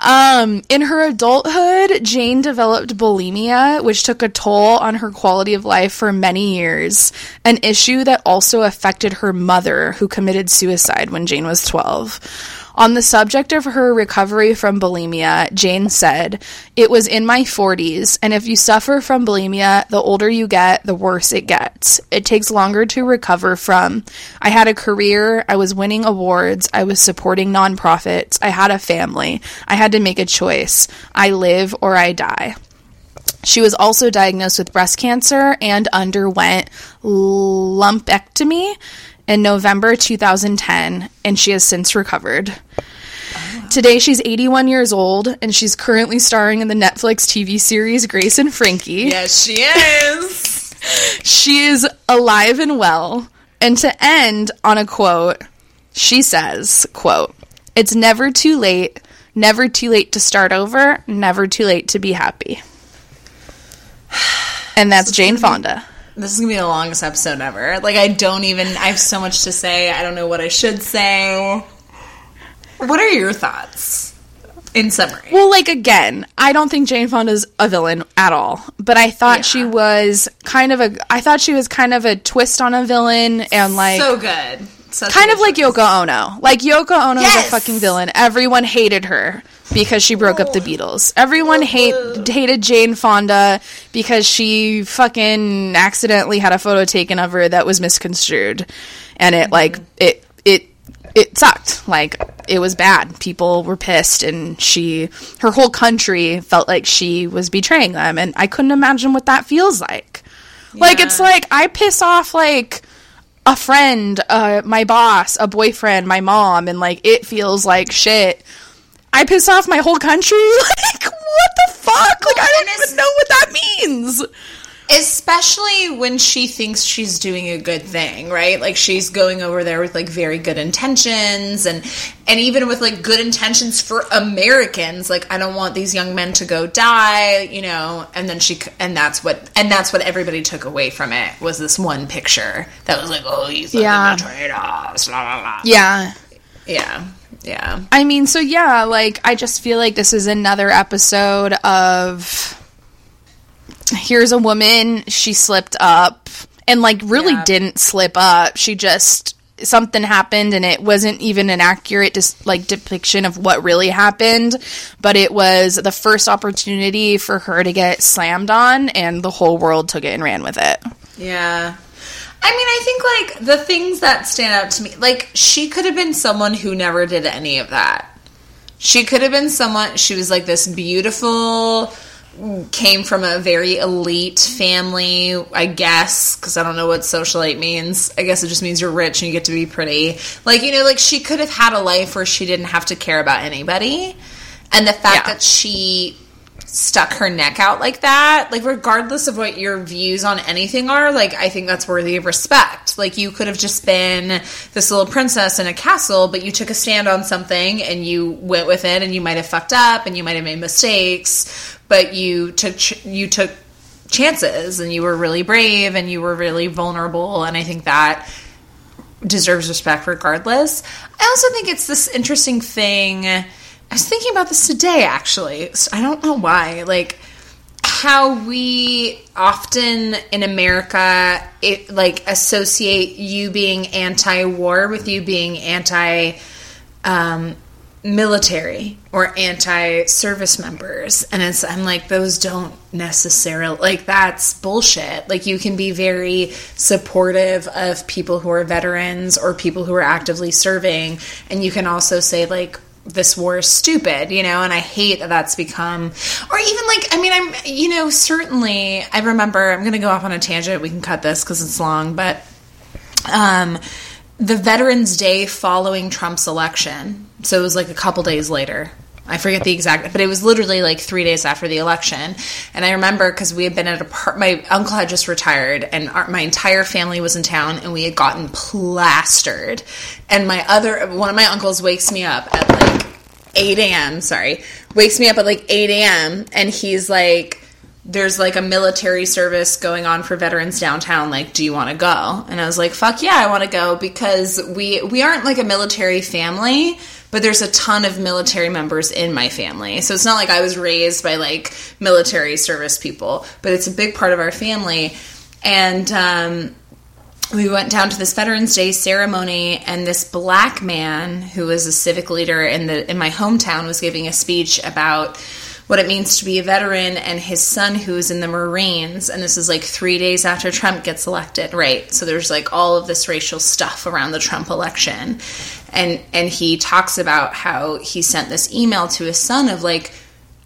Um, in her adulthood, Jane developed bulimia, which took a toll on her quality of life for many years, an issue that also affected her mother, who committed suicide when Jane was 12. On the subject of her recovery from bulimia, Jane said, It was in my 40s, and if you suffer from bulimia, the older you get, the worse it gets. It takes longer to recover from. I had a career, I was winning awards, I was supporting nonprofits, I had a family. I had to make a choice. I live or I die. She was also diagnosed with breast cancer and underwent lumpectomy in November 2010, and she has since recovered. Today, she's 81 years old, and she's currently starring in the Netflix TV series Grace and Frankie. Yes, she is. She is alive and well. And to end on a quote, she says, quote, It's never too late, never too late to start over, never too late to be happy. And that's Jane Fonda. This is gonna be the longest episode ever. Like I don't even. I have so much to say. I don't know what I should say. What are your thoughts? In summary, Well, like again, I don't think Jane Fonda's a villain at all, but I thought she was kind of a I thought she was kind of a twist on a villain and like so good. Such kind of like choice. Yoko Ono. Like Yoko Ono is a fucking villain. Everyone hated her because she broke up the Beatles. Everyone hate hated Jane Fonda because she fucking accidentally had a photo taken of her that was misconstrued, and it like it it it sucked. Like it was bad. People were pissed, and she her whole country felt like she was betraying them, and I couldn't imagine what that feels like. Like it's like I piss off like a friend, uh, my boss, a boyfriend, my mom, and like it feels like shit. I piss off my whole country. Like what the fuck? Like I don't even know what that means. Especially when she thinks she's doing a good thing right like she's going over there with like very good intentions and and even with like good intentions for americans like i don't want these young men to go die you know and then she and that's what and that's what everybody took away from it was this one picture that was like oh he's Yeah. yeah betrayed us la, la, la. Yeah. yeah yeah I mean, so yeah, like I just feel like this is another episode of here's a woman, she slipped up and like really Yeah. didn't slip up. She just something happened and it wasn't even an accurate just like depiction of what really happened, but it was the first opportunity for her to get slammed on and the whole world took it and ran with it. Yeah. I mean, I think like the things that stand out to me, like she could have been someone who never did any of that. She could have been someone, she was like this beautiful came from a very elite family, I guess, because I don't know what socialite means. I guess it just means you're rich and you get to be pretty. Like, you know, like she could have had a life where she didn't have to care about anybody. And the fact Yeah. that she stuck her neck out like that, like regardless of what your views on anything are, like I think that's worthy of respect. Like you could have just been this little princess in a castle, but you took a stand on something and you went with it and you might have fucked up and you might have made mistakes, but you took ch- you took chances and you were really brave and you were really vulnerable and I think that deserves respect regardless. I also think it's this interesting thing. I was thinking about this today actually. So I don't know why. Like how we often in America it like associate you being anti-war with you being anti um military or anti-service members and it's i'm like those don't necessarily like that's bullshit like you can be very supportive of people who are veterans or people who are actively serving and you can also say like this war is stupid you know and i hate that that's become or even like i mean i'm you know certainly i remember i'm gonna go off on a tangent we can cut this because it's long but um, the Veterans Day following Trump's election. So it was like a couple days later. I forget the exact, but it was literally like three days after the election. And I remember because we had been at a part, my uncle had just retired, and our, my entire family was in town, and we had gotten plastered. And my other, one of my uncles wakes me up at like 8 a.m. Sorry, wakes me up at like 8 a.m. and he's like, "There's like a military service going on for veterans downtown. Like, do you want to go?" And I was like, "Fuck yeah, I want to go because we we aren't like a military family." But there's a ton of military members in my family. So it's not like I was raised by like military service people, but it's a big part of our family. And um, we went down to this Veterans Day ceremony, and this black man who was a civic leader in the in my hometown was giving a speech about what it means to be a veteran and his son who's in the Marines. And this is like three days after Trump gets elected, right? So there's like all of this racial stuff around the Trump election, and and he talks about how he sent this email to his son of like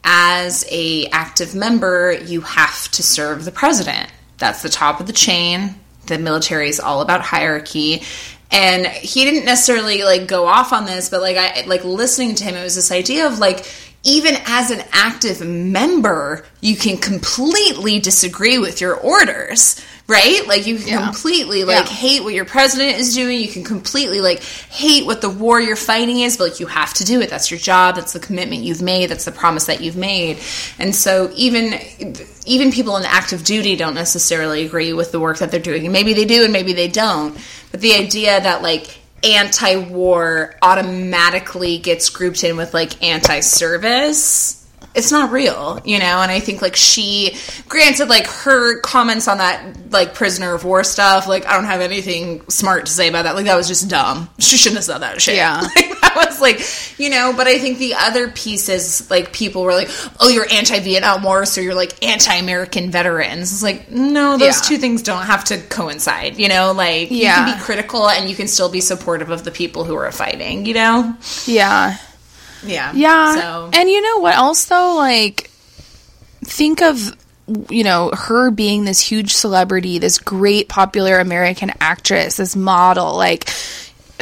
as a active member you have to serve the president that's the top of the chain the military is all about hierarchy and he didn't necessarily like go off on this but like i like listening to him it was this idea of like even as an active member you can completely disagree with your orders right? Like you can completely like Yeah. hate what your president is doing. You can completely like hate what the war you're fighting is but like you have to do it. That's your job. That's the commitment you've made. That's the promise that you've made. And so even even people in active duty don't necessarily agree with the work that they're doing. And maybe they do and maybe they don't. But the idea that like anti-war automatically gets grouped in with like anti-service it's not real, you know, and I think like she granted like her comments on that like prisoner of war stuff, like I don't have anything smart to say about that. Like that was just dumb. She shouldn't have said that shit. Yeah. Like that was like, you know, but I think the other pieces like people were like, "Oh, you're anti-Vietnam War, so you're like anti-American veterans." It's like, "No, those Yeah. two things don't have to coincide." You know, like you Yeah. can be critical and you can still be supportive of the people who are fighting, you know? Yeah. Yeah. Yeah. So And you know what else though? Like think of you know, her being this huge celebrity, this great popular American actress, this model, like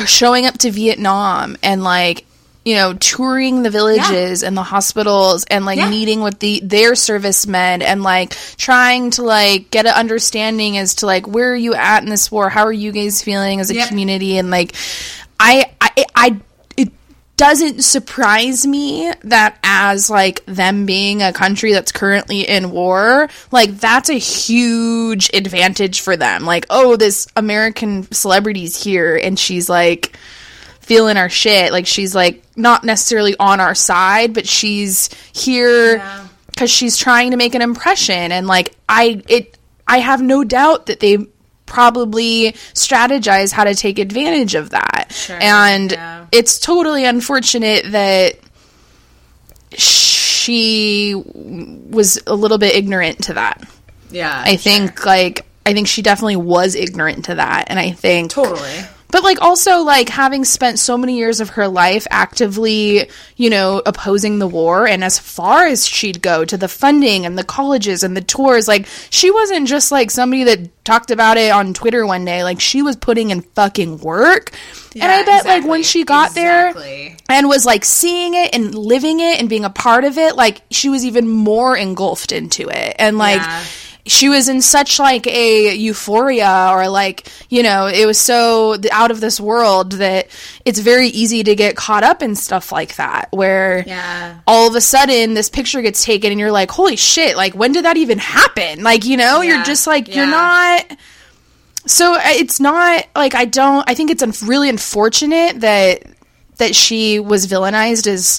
showing up to Vietnam and like you know touring the villages and the hospitals and like Yeah. meeting with the their servicemen and like trying to like get an understanding as to like where are you at in this war how are you guys feeling as a Yep. community and like I I I doesn't surprise me that as like them being a country that's currently in war, like that's a huge advantage for them. Like, oh, this American celebrity's here and she's like feeling our shit. Like she's like not necessarily on our side, but she's here Yeah. cuz she's trying to make an impression and like I it I have no doubt that they probably strategize how to take advantage of that. and yeah. it's totally unfortunate that she was a little bit ignorant to that. yeah. I think like I think she definitely was ignorant to that and I think totally. But like also like having spent so many years of her life actively you know opposing the war and as far as she'd go to the funding and the colleges and the tours like she wasn't just like somebody that talked about it on twitter one day like she was putting in fucking work and i Yeah, bet like when she got Exactly. there and was like seeing it and living it and being a part of it like she was even more engulfed into it and like Yeah. She was in such like a euphoria or like you know it was so out of this world that it's very easy to get caught up in stuff like that where Yeah. all of a sudden this picture gets taken and you're like holy shit like when did that even happen like you know Yeah. you're just like you're not so it's not like I don't. I think it's un- really unfortunate that that she was villainized as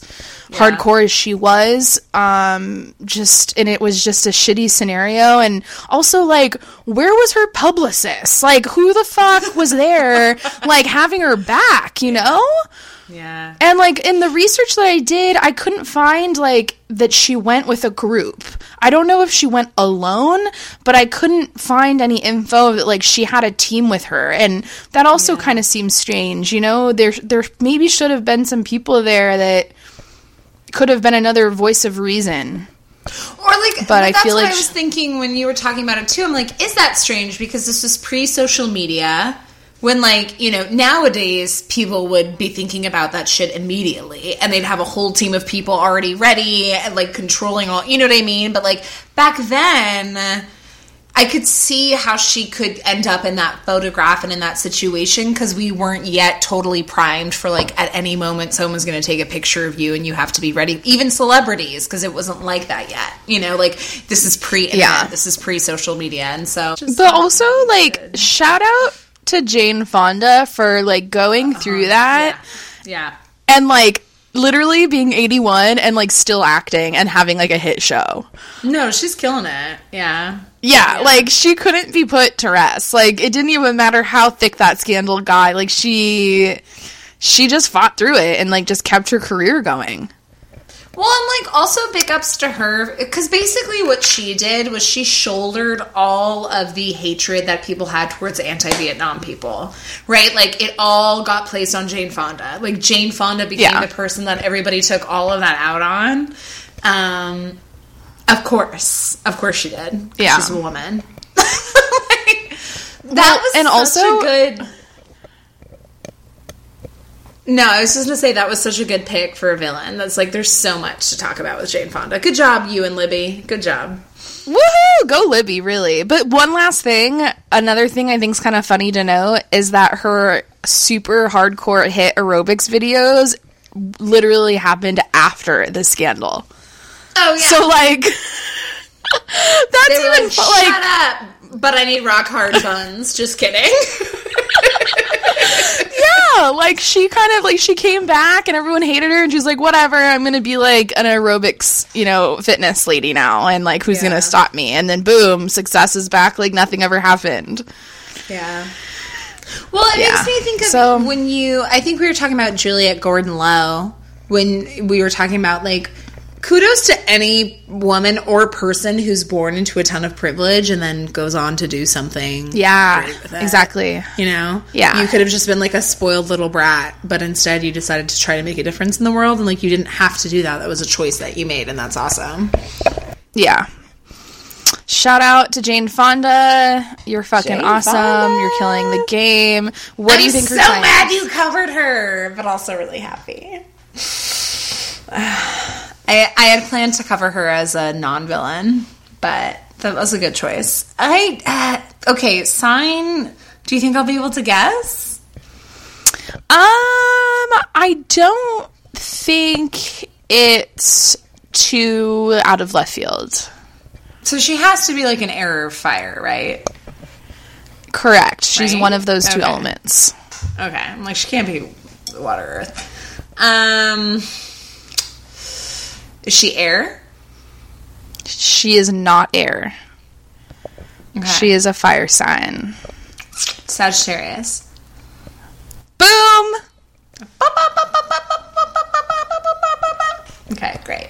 hardcore as she was. Um, just and it was just a shitty scenario. And also, like, where was her publicist? Like, who the fuck was there, like, having her back? You know. Yeah. And like in the research that I did, I couldn't find like that she went with a group. I don't know if she went alone, but I couldn't find any info that like she had a team with her. And that also kind of seems strange, you know? There there maybe should have been some people there that could have been another voice of reason. Or like, But I that's feel what like I was thinking when you were talking about it too. I'm like, is that strange? Because this is pre-social media. When like you know nowadays people would be thinking about that shit immediately, and they'd have a whole team of people already ready and like controlling all. You know what I mean? But like back then. I could see how she could end up in that photograph and in that situation because we weren't yet totally primed for like at any moment someone's going to take a picture of you and you have to be ready. Even celebrities because it wasn't like that yet. You know, like this is pre Yeah. this is pre social media, and so But also like shout out to Jane Fonda for like going uh-huh. through that. yeah, and like literally being 81 and like still acting and having like a hit show. no, she's killing it. Yeah, Yeah, like she couldn't be put to rest. Like it didn't even matter how thick that scandal got. Like she she just fought through it and like just kept her career going. Well, and like also big ups to her because basically what she did was she shouldered all of the hatred that people had towards anti-Vietnam people, right? Like it all got placed on Jane Fonda. Like Jane Fonda became Yeah. the person that everybody took all of that out on. Um, of course, of course she did. Yeah. she's a woman. Like, that was and such also- a good. No, I was just gonna say that was such a good pick for a villain. That's like there's so much to talk about with Jane Fonda. Good job, you and Libby. Good job. Woohoo! Go Libby, really. But one last thing, another thing I think is kind of funny to know is that her super hardcore hit aerobics videos literally happened after the scandal. Oh yeah. So like that's even like, shut like up. But I need rock hard buns. just kidding. yeah, like she kind of like she came back and everyone hated her and she's like whatever, I'm going to be like an aerobics, you know, fitness lady now and like who's gonna stop me? And then boom, success is back like nothing ever happened. Yeah. Well, it Yeah. makes me think of So- when you. I think we were talking about Juliette Gordon Low when we were talking about like kudos to any woman or person who's born into a ton of privilege and then goes on to do something. Yeah, great with it. exactly. You know, Yeah. you could have just been like a spoiled little brat, but instead you decided to try to make a difference in the world, and like you didn't have to do that. That was a choice that you made, and that's awesome. Yeah. Shout out to Jane Fonda. You're fucking Jane awesome. Fonda. You're killing the game. What do you I'm think so mad you covered her, but also really happy. I, I had planned to cover her as a non-villain, but that was a good choice. I uh, okay. Sign. Do you think I'll be able to guess? Um, I don't think it's too out of left field. So she has to be like an error of fire, right? Correct. She's Right? one of those two Okay. elements. Okay, I'm like she can't be water earth. Um, is she air? She is not air. Okay. She is a fire sign. Sagittarius. Boom! Okay, great.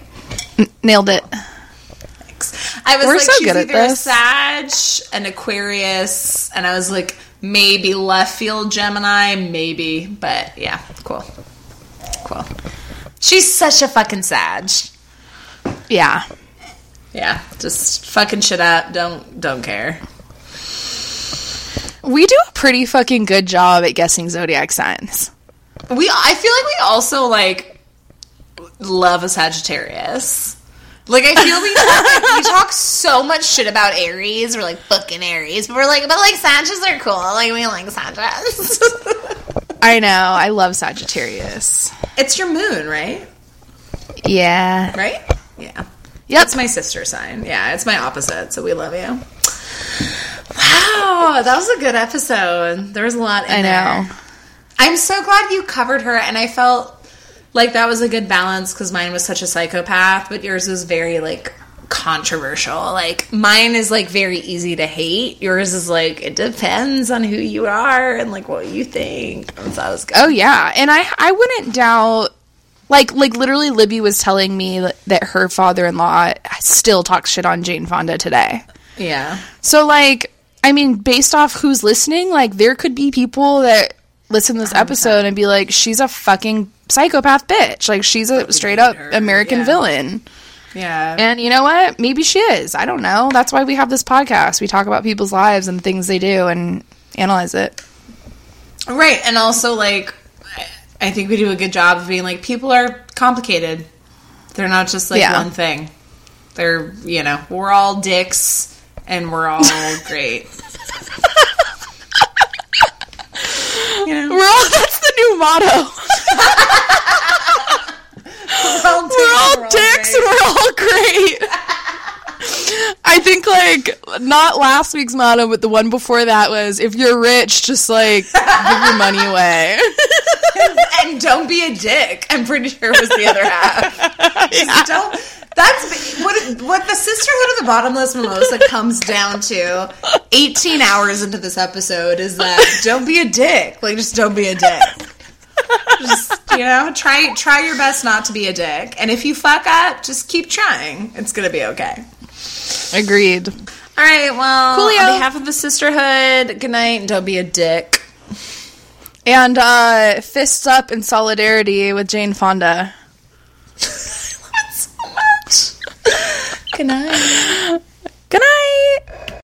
N- nailed it. Thanks. I was We're like, so she's good at either this. a Sag, an Aquarius, and I was like, maybe left field Gemini, maybe, but yeah, cool, cool. She's such a fucking sag. Yeah. Yeah, just fucking shit up. Don't don't care. We do a pretty fucking good job at guessing zodiac signs. We I feel like we also like love a Sagittarius. Like I feel we talk, we talk so much shit about Aries. We're like fucking Aries, but we're like, but like Sagittarius are cool. Like we like Sagittarius. I know. I love Sagittarius. it's your moon, right? Yeah. Right? Yeah. Yep. It's my sister sign. Yeah, it's my opposite. So we love you. Wow, that was a good episode. There was a lot in I there. know. I'm so glad you covered her, and I felt like that was a good balance because mine was such a psychopath, but yours was very like controversial. Like mine is like very easy to hate. Yours is like it depends on who you are and like what you think. So that was good. Oh yeah, and I I wouldn't doubt like like literally Libby was telling me that- her father-in-law still talks shit on Jane Fonda today. Yeah, So like I mean based off who's listening, like there could be people that listen to this episode and be like she's a fucking psychopath bitch. Like she's a straight up her, American yeah. villain. yeah. And you know what? Maybe she is. I don't know. That's why we have this podcast. We talk about people's lives and things they do and analyze it. Right, and also like I- think we do a good job of being like people are complicated. They're not just like Yeah. one thing. They're you know we're all dicks and we're all great. you know, We're all that's the new motto. we're all, We're all dicks and we're all great. I think like not last week's motto, but the one before that was if you're rich, just like give your money away. and don't be a dick. I'm pretty sure was the other half. Just don't. That's what what the sisterhood of the bottomless mimosa comes down to. 18 hours into this episode is that don't be a dick. Like just don't be a dick. Just you know, try try your best not to be a dick. And if you fuck up, just keep trying. It's gonna be okay. Agreed. All right, well, Coolio. on behalf of the sisterhood, good night don't be a dick. And uh, fists up in solidarity with Jane Fonda. I love it so much. good night. Good night.